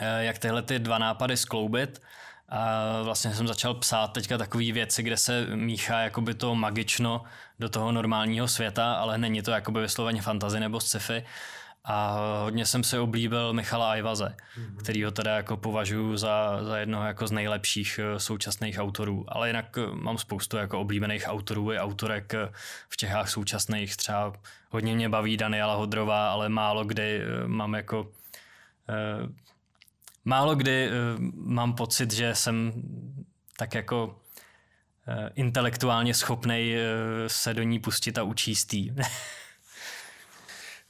eh, jak tyhle ty dva nápady skloubit. A vlastně jsem začal psát teďka takové věci, kde se míchá jakoby to magično do toho normálního světa, ale není to jakoby vysloveně fantazy nebo sci-fi. A hodně jsem si oblíbil Michala Ajvaze, mm-hmm. který ho teda jako považuji za, za jednoho jako z nejlepších eh, současných autorů. Ale jinak eh, mám spoustu jako oblíbených autorů i autorek eh, v Čechách současných. Třeba hodně mě baví Daniela Hodrová, ale málo kdy mám jako málo kdy mám pocit, že jsem tak jako intelektuálně schopnej se do ní pustit a učíst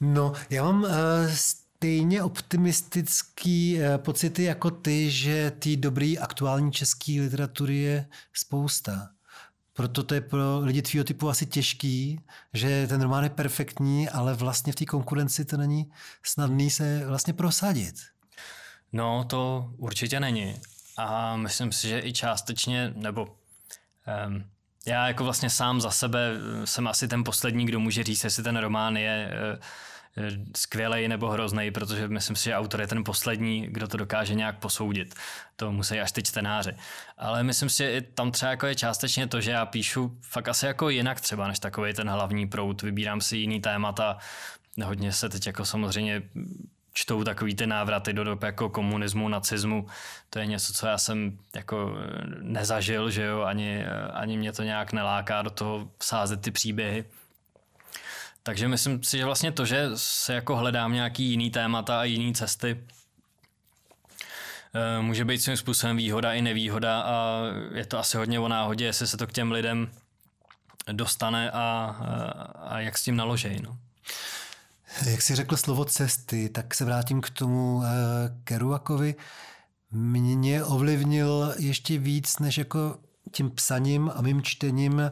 No, já mám uh, stejně optimistický uh, pocity jako ty, že ty dobrý aktuální české literatury je spousta. Proto to je pro lidi tvýho typu asi těžký, že ten román je perfektní, ale vlastně v té konkurenci to není snadný se vlastně prosadit. No, to určitě není. A myslím si, že i částečně, nebo um, já jako vlastně sám za sebe jsem asi ten poslední, kdo může říct, jestli ten román je uh, skvělej nebo hrozný, protože myslím si, že autor je ten poslední, kdo to dokáže nějak posoudit. To musí až ty čtenáři. Ale myslím si, že tam třeba jako je částečně to, že já píšu fakt asi jako jinak třeba než takový ten hlavní prout. Vybírám si jiný témata. Hodně se teď jako samozřejmě čtou takový ty návraty do dob jako komunismu, nacismu. To je něco, co já jsem jako nezažil, že jo, ani, ani mě to nějak neláká do toho sázet ty příběhy. Takže myslím si, že vlastně to, že se jako hledám nějaký jiný témata a jiný cesty, eh, může být svým způsobem výhoda i nevýhoda a je to asi hodně o náhodě, jestli se to k těm lidem dostane a, a jak s tím naložej. No. Jak jsi řekl slovo cesty, tak se vrátím k tomu eh, Kerouakovi. Mě ovlivnil ještě víc než jako tím psaním a mým čtením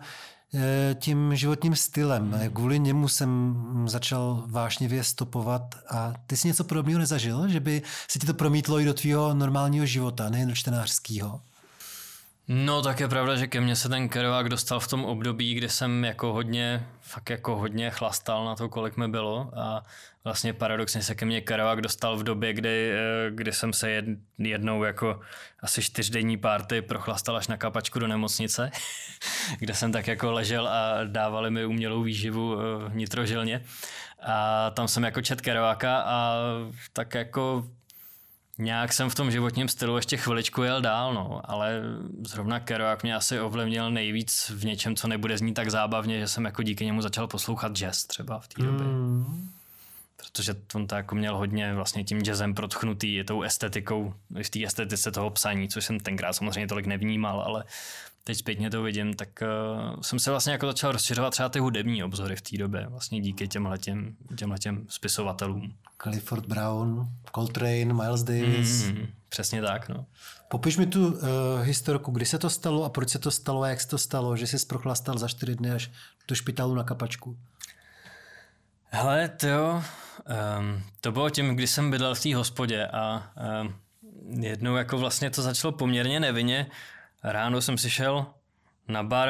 Eh, tím životním stylem. Hmm. Kvůli němu jsem začal vášnivě stopovat a ty jsi něco podobného nezažil, že by se ti to promítlo i do tvýho normálního života, nejen do čtenářského? No tak je pravda, že ke mně se ten Kerouac dostal v tom období, kdy jsem jako hodně, fakt jako hodně chlastal na to, kolik mi bylo a vlastně paradoxně se ke mně Kerouac dostal v době, kdy, eh, kdy jsem se jednou jako asi čtyřdenní párty prochlastal až na kapačku do nemocnice, kde jsem tak jako ležel a dávali mi umělou výživu eh, nitrožilně. A tam jsem jako čet Kerouaca a tak jako nějak jsem v tom životním stylu ještě chviličku jel dál, no, ale zrovna Kerouac mě asi ovlivnil nejvíc v něčem, co nebude znít tak zábavně, že jsem jako díky němu začal poslouchat jazz třeba v té době. Mm. Protože on to jako měl hodně vlastně tím jazzem protchnutý, tou estetikou, v té estetice toho psaní, což jsem tenkrát samozřejmě tolik nevnímal, ale teď zpětně to vidím, tak uh, jsem se vlastně jako začal rozšiřovat třeba ty hudební obzory v té době, vlastně díky těmhletěm, těmhletěm spisovatelům. Clifford Brown, Coltrane, Miles Davis. Mm, přesně tak, no. Popiš mi tu uh, historku, kdy se to stalo a proč se to stalo a jak se to stalo, že jsi prochlastal za čtyři dny až do špitálu na kapačku. Hele, to jo, um, to bylo tím, když jsem bydlel v té hospodě a um, jednou jako vlastně to začalo poměrně nevinně, ráno jsem si šel na bar,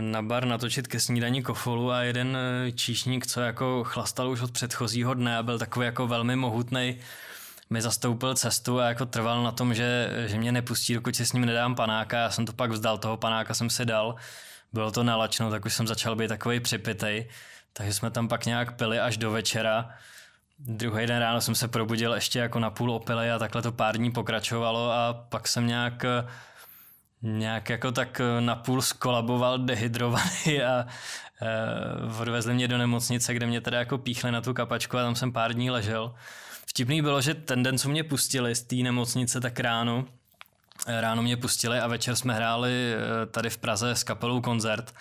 na bar natočit ke snídaní kofolu a jeden eh, číšník, co jako chlastal už od předchozího dne a byl takový jako velmi mohutný, mi zastoupil cestu a jako trval na tom, že, že mě nepustí, dokud si s ním nedám panáka. Já jsem to pak vzdal, toho panáka jsem si dal. Bylo to nalačno, tak už jsem začal být takový připitej. Takže jsme tam pak nějak pili až do večera. Druhý den ráno jsem se probudil ještě jako na půl opily a takhle to pár dní pokračovalo a pak jsem nějak nějak jako tak napůl skolaboval, dehydrovaný a e, odvezli mě do nemocnice, kde mě teda jako píchli na tu kapačku a tam jsem pár dní ležel. Vtipný bylo, že ten den, co mě pustili z té nemocnice, tak ráno, eh, ráno mě pustili a večer jsme hráli tady v Praze s kapelou koncert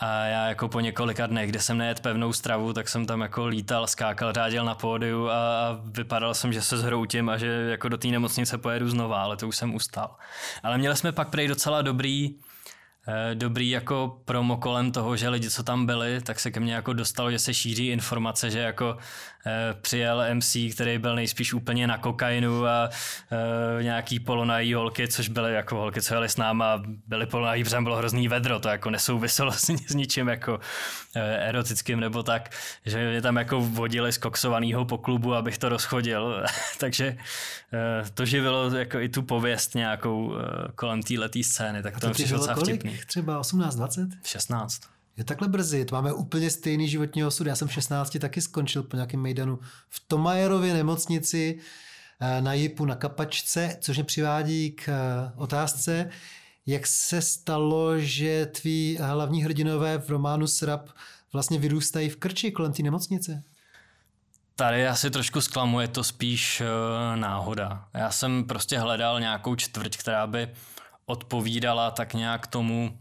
a já jako po několika dnech, kde jsem nejet pevnou stravu, tak jsem tam jako lítal, skákal, řádil na pódiu a vypadal jsem, že se zhroutím a že jako do té nemocnice pojedu znova, ale to už jsem ustal. Ale měli jsme pak prej docela dobrý dobrý jako promo kolem toho, že lidi, co tam byli, tak se ke mně jako dostalo, že se šíří informace, že jako e, přijel MC, který byl nejspíš úplně na kokainu a e, nějaký polonají holky, což byly jako holky, co jeli s náma, byly polonají, protože bylo hrozný vedro, to jako nesouviselo s, s ničím jako e, erotickým nebo tak, že mě tam jako vodili z koksovanýho po klubu, abych to rozchodil, takže e, to živilo jako i tu pověst nějakou e, kolem této scény, tak to, to přišlo docela vtipný nich třeba 18, 20? 16. Je takhle brzy, to máme úplně stejný životní osud. Já jsem v 16 taky skončil po nějakém mejdanu v Tomajerově nemocnici eh, na Jipu na kapačce, což mě přivádí k eh, otázce, jak se stalo, že tví hlavní hrdinové v románu Srap vlastně vyrůstají v krči kolem té nemocnice? Tady asi trošku zklamu, je to spíš uh, náhoda. Já jsem prostě hledal nějakou čtvrť, která by odpovídala tak nějak tomu,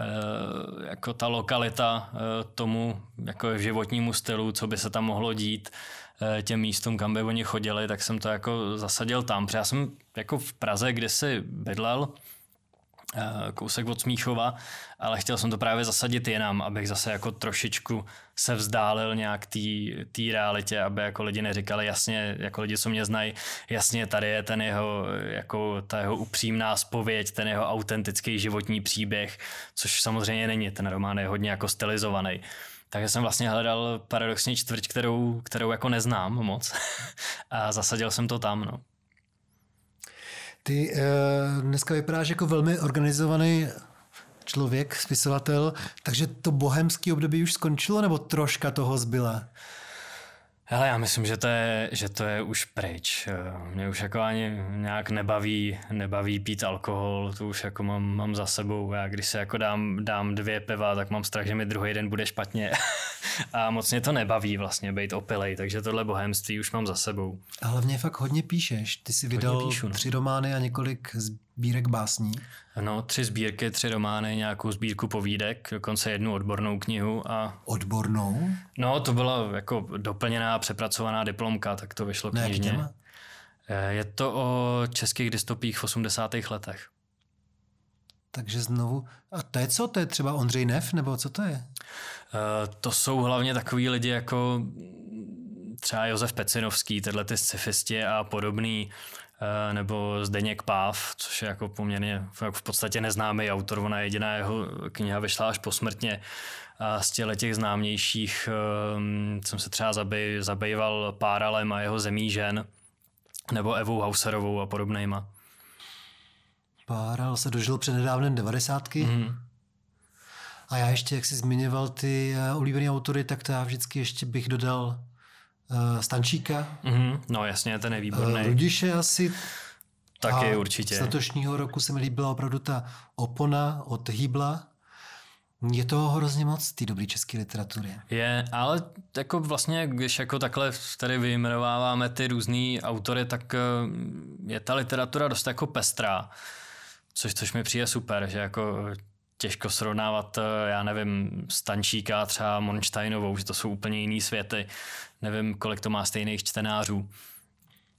eh, jako ta lokalita eh, tomu jako životnímu stylu, co by se tam mohlo dít, eh, těm místům, kam by oni chodili, tak jsem to jako zasadil tam. Protože já jsem jako v Praze, kde si bydlel, kousek od Smíchova, ale chtěl jsem to právě zasadit jinam, abych zase jako trošičku se vzdálil nějak té realitě, aby jako lidi neříkali jasně, jako lidi, co mě znají, jasně tady je ten jeho, jako ta jeho upřímná spověď, ten jeho autentický životní příběh, což samozřejmě není, ten román je hodně jako stylizovaný. Takže jsem vlastně hledal paradoxně čtvrť, kterou, kterou jako neznám moc a zasadil jsem to tam, no. Ty uh, dneska vypadáš jako velmi organizovaný člověk, spisovatel, takže to bohemské období už skončilo, nebo troška toho zbyla? Hele, já myslím, že to je, že to je už pryč. Mě už jako ani nějak nebaví, nebaví pít alkohol, to už jako mám, mám za sebou. Já když se jako dám, dám dvě piva, tak mám strach, že mi druhý den bude špatně. A moc mě to nebaví vlastně být opilej, takže tohle bohemství už mám za sebou. A hlavně fakt hodně píšeš. Ty jsi vydal píšu, no. tři romány a několik sbírek básní. No, tři sbírky, tři romány, nějakou sbírku povídek, dokonce jednu odbornou knihu a... Odbornou? No, to byla jako doplněná, přepracovaná diplomka, tak to vyšlo knižně. Ne, eh, Je to o českých dystopích v 80. letech. Takže znovu, a to je co? To je třeba Ondřej Nef, nebo co to je? Uh, to jsou hlavně takový lidi jako třeba Josef Pecinovský, tyhle ty scifisti a podobný, nebo Zdeněk Páv, což je jako poměrně jako v podstatě neznámý autor, ona jediná jeho kniha vyšla až posmrtně. A z těchto těch známějších um, jsem se třeba zabej, zabýval Páralem a jeho zemí žen, nebo Evou Hauserovou a podobnejma. Páral se dožil před nedávnem devadesátky. Mm. A já ještě, jak jsi zmiňoval ty uh, oblíbené autory, tak to já vždycky ještě bych dodal uh, Stančíka. Mm-hmm. No jasně, ten je výborný. Uh, Rudiše asi Taky určitě. Z letošního roku se mi líbila opravdu ta opona od Hýbla. Je to hrozně moc té dobré české literatury. Je, ale jako vlastně, když jako takhle tady vyjmenováváme ty různé autory, tak je ta literatura dost jako pestrá, což, což mi přijde super, že jako těžko srovnávat, já nevím, Stančíka třeba Monsteinovou, že to jsou úplně jiný světy. Nevím, kolik to má stejných čtenářů.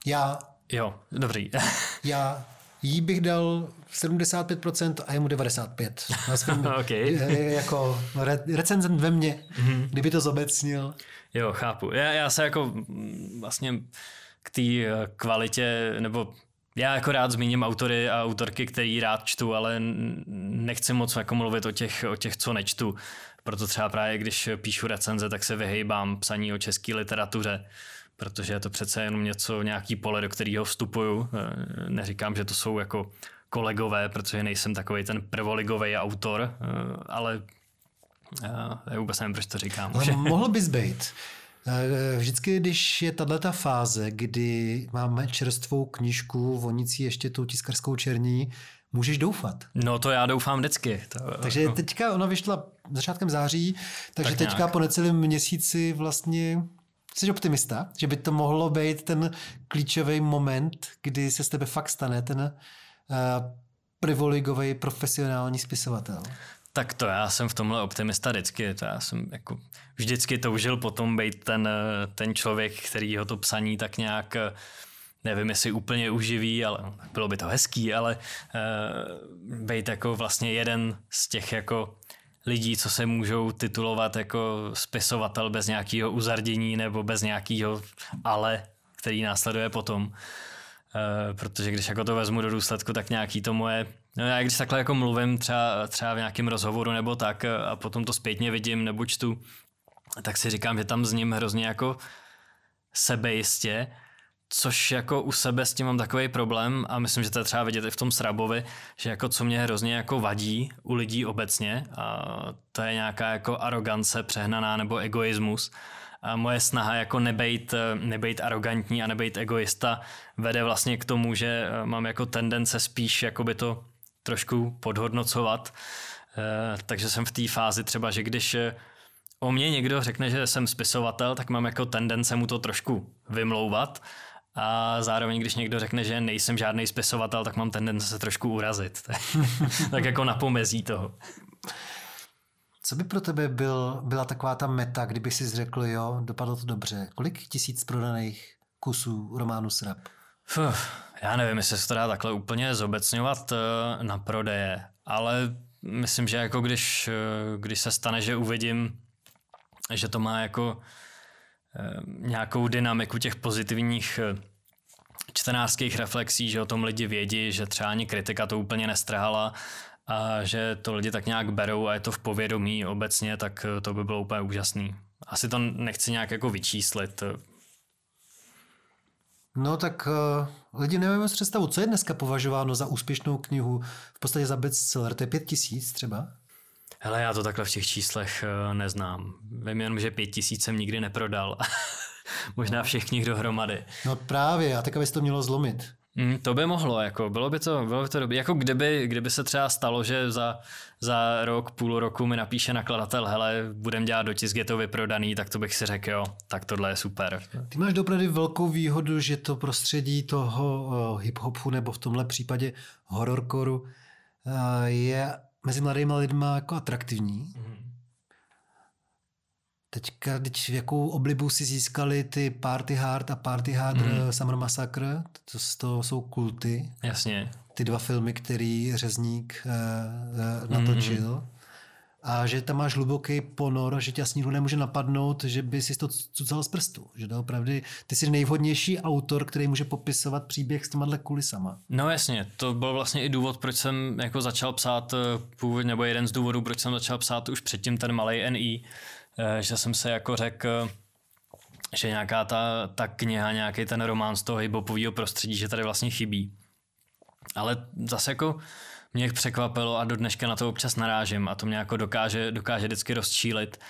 Já Jo, dobrý. Já jí bych dal 75% a jemu 95%. Na svým, okay. jako re, recenzent ve mně, mm-hmm. kdyby to zobecnil. Jo, chápu. Já, já se jako mm, vlastně k té eh, kvalitě, nebo já jako rád zmíním autory a autorky, který rád čtu, ale nechci moc jako mluvit o těch, o těch, co nečtu. Proto třeba právě, když píšu recenze, tak se vyhejbám psaní o české literatuře protože je to přece jenom něco, nějaký pole, do kterého vstupuju. Eh, neříkám, že to jsou jako kolegové, protože nejsem takový ten prvoligový autor, eh, ale já eh, vůbec nevím, proč to říkám. Ale mohl bys být. Vždycky, když je tato fáze, kdy máme čerstvou knižku vonící ještě tou tiskarskou černí, můžeš doufat. No to já doufám vždycky. To, takže no. teďka ona vyšla začátkem září, takže tak teďka nějak. po necelém měsíci vlastně Jsi optimista, že by to mohlo být ten klíčový moment, kdy se z tebe fakt stane ten uh, privoligový profesionální spisovatel? Tak to já jsem v tomhle optimista vždycky. To já jsem jako vždycky toužil potom být ten, ten člověk, který ho to psaní tak nějak nevím, jestli úplně uživí, ale bylo by to hezký, ale uh, být jako vlastně jeden z těch jako lidí, co se můžou titulovat jako spisovatel bez nějakého uzardění nebo bez nějakého ale, který následuje potom. Uh, protože když jako to vezmu do důsledku, tak nějaký to moje, no já když takhle jako mluvím třeba, třeba v nějakém rozhovoru nebo tak a potom to zpětně vidím nebo čtu, tak si říkám, že tam s ním hrozně jako sebejistě což jako u sebe s tím mám takový problém a myslím, že to je třeba vidět i v tom Srabovi, že jako co mě hrozně jako vadí u lidí obecně a to je nějaká jako arogance přehnaná nebo egoismus. A moje snaha jako nebejt, nebejt arrogantní a nebejt egoista vede vlastně k tomu, že mám jako tendence spíš jakoby to trošku podhodnocovat. Eh, takže jsem v té fázi třeba, že když o mě někdo řekne, že jsem spisovatel, tak mám jako tendence mu to trošku vymlouvat a zároveň, když někdo řekne, že nejsem žádný spisovatel, tak mám tendence se trošku urazit. tak jako na pomezí toho. Co by pro tebe byl, byla taková ta meta, kdyby si řekl, jo, dopadlo to dobře. Kolik tisíc prodaných kusů románu Srap? Fuh, já nevím, jestli se to dá takhle úplně zobecňovat eh, na prodeje, ale myslím, že jako když, eh, když se stane, že uvidím, že to má jako Eh, nějakou dynamiku těch pozitivních čtenářských reflexí, že o tom lidi vědí, že třeba ani kritika to úplně nestrhala a že to lidi tak nějak berou a je to v povědomí obecně, tak to by bylo úplně úžasný. Asi to nechci nějak jako vyčíslit. No tak uh, lidi nemají představu, co je dneska považováno za úspěšnou knihu, v podstatě za bestseller, to je pět tisíc třeba? Hele, já to takhle v těch číslech uh, neznám. Vím jenom, že pět tisíc jsem nikdy neprodal. Možná všech knih dohromady. No právě, a tak aby to mělo zlomit. Mm, to by mohlo, jako, bylo by to, bylo by to dobré. Jako kdyby, kdyby se třeba stalo, že za, za rok, půl roku mi napíše nakladatel, hele, budem dělat dotisk, je to vyprodaný, tak to bych si řekl, jo, tak tohle je super. Ty máš dopravdy velkou výhodu, že to prostředí toho uh, hip-hopu nebo v tomhle případě horrorcoru uh, je mezi mladými lidmi jako atraktivní. Mm. Teďka, teď jakou oblibu si získali ty Party Hard a Party Hard mm. Summer Massacre, to, to jsou kulty. Jasně. Ty dva filmy, který Řezník uh, uh, natočil. Mm a že tam máš hluboký ponor, že tě asi nikdo nemůže napadnout, že by si to cucal z prstu. Že to opravdu, ty jsi nejvhodnější autor, který může popisovat příběh s těma kulisama. No jasně, to byl vlastně i důvod, proč jsem jako začal psát eh, původ, nebo jeden z důvodů, proč jsem začal psát už předtím ten malý NI, eh, že jsem se jako řekl, že nějaká ta, ta kniha, nějaký ten román z toho hiphopového prostředí, že tady vlastně chybí. Ale zase jako mě překvapilo a do dneška na to občas narážím a to mě jako dokáže, dokáže vždycky rozčílit, Eh,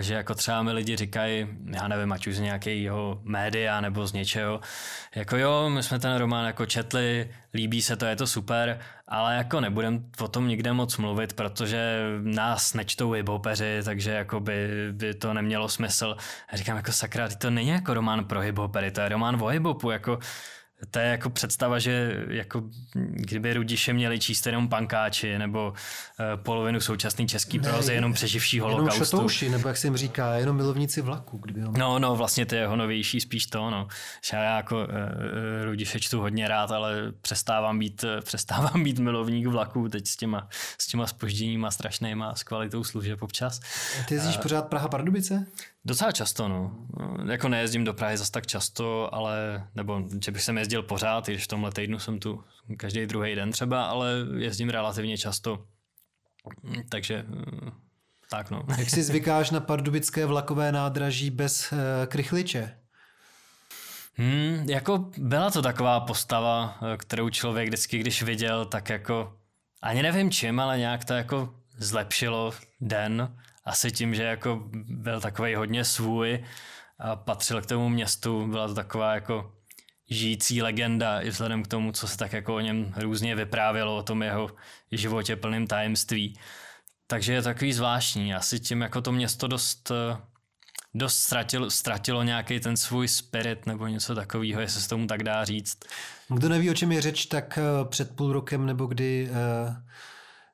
že jako třeba mi lidi říkají, já nevím, ať už z nějakého média nebo z něčeho, jako jo, my jsme ten román jako četli, líbí se to, je to super, ale jako nebudem o tom nikde moc mluvit, protože nás nečtou hiphopeři, takže jako by, by to nemělo smysl. A říkám jako sakra, to není jako román pro hiphopery, to je román o hiphopu, jako to je jako představa, že jako kdyby Rudiše měli číst jenom pankáči nebo uh, polovinu současný český prozy jenom přeživší holokaustu. Jenom šatouši, nebo jak se jim říká, jenom milovníci vlaku. Kdyby on... No, no, vlastně to je jeho novější spíš to, no. Že já jako uh, Rudiše čtu hodně rád, ale přestávám být, přestávám být milovník vlaku teď s těma, s těma spožděníma strašnýma, s kvalitou služeb občas. Ty jezdíš uh, pořád Praha Pardubice? Docela často, no. Jako nejezdím do Prahy zas tak často, ale, nebo že bych sem jezdil pořád, i když v tomhle týdnu jsem tu každý druhý den třeba, ale jezdím relativně často. Takže tak no. Jak si zvykáš na pardubické vlakové nádraží bez uh, krychliče? Hmm, jako byla to taková postava, eh, kterou člověk vždycky, když viděl, tak jako ani nevím čím, ale nějak to jako zlepšilo den asi tím, že jako byl takový hodně svůj a patřil k tomu městu, byla to taková jako žijící legenda i vzhledem k tomu, co se tak jako o něm různě vyprávělo, o tom jeho životě plným tajemství. Takže je takový zvláštní. Asi tím jako to město dost, dost ztratilo, ztratilo nějaký ten svůj spirit nebo něco takového, jestli se tomu tak dá říct. Kdo neví, o čem je řeč, tak eh, před půl rokem nebo kdy uh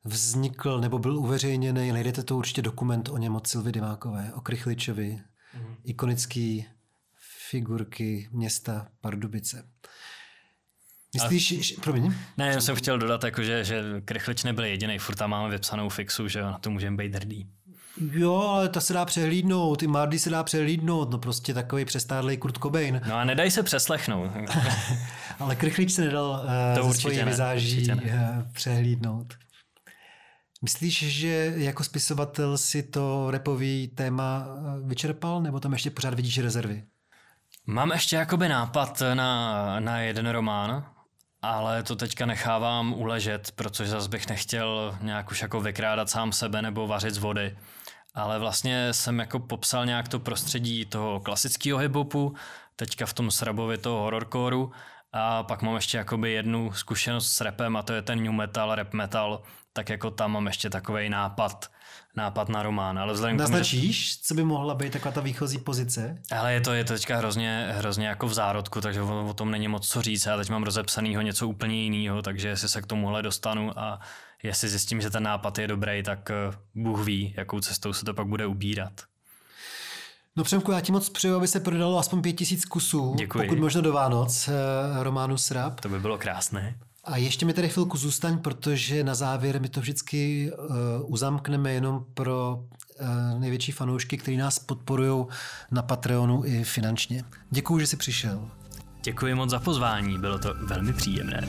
vznikl nebo byl uveřejněný, najdete to určitě dokument o něm od Silvy Dimákové, o Krychličovi, mm. ikonický figurky města Pardubice. Myslíš, a... že, promiň? Ne, já jsem chtěl dodat, jako, že, že Krychlič nebyl jediný, furt tam máme vypsanou fixu, že na to můžeme být hrdý. Jo, ale ta se dá přehlídnout, ty Mardy se dá přehlídnout, no prostě takový přestádlý Kurt Cobain. No a nedaj se přeslechnout. ale Krychlič se nedal uh, to ze svojí vizáží uh, přehlídnout. Myslíš, že jako spisovatel si to repový téma eh, vyčerpal, nebo tam ještě pořád vidíš rezervy? Mám ještě jakoby nápad na, na jeden román, ale to teďka nechávám uležet, protože zase bych nechtěl nějak už jako vykrádat sám sebe nebo vařit z vody. Ale vlastně jsem jako popsal nějak to prostředí toho klasického hiphopu, teďka v tom srabovi toho horrorcoreu a pak mám ještě jakoby jednu zkušenost s rapem a to je ten new metal, rap metal, tak jako tam mám ještě takový nápad, nápad na román. Ale vzhledem Naznačíš, že... co by mohla být taková ta výchozí pozice? Ale je to, je to teďka hrozně, hrozně jako v zárodku, takže o, o tom není moc co říct. Já teď mám rozepsanýho něco úplně jiného, takže jestli se k tomuhle dostanu a jestli zjistím, že ten nápad je dobrý, tak eh, Bůh ví, jakou cestou se to pak bude ubírat. No Přemku, já ti moc přeju, aby se prodalo aspoň pět tisíc kusů, Děkuji. pokud možno do Vánoc, eh, románu Srap. To by bylo krásné. A ještě mi tady chvilku zůstaň, protože na závěr my to vždycky uh, uzamkneme jenom pro uh, největší fanoušky, kteří nás podporují na Patreonu i finančně. Děkuji, že jsi přišel. Děkuji moc za pozvání, bylo to velmi příjemné.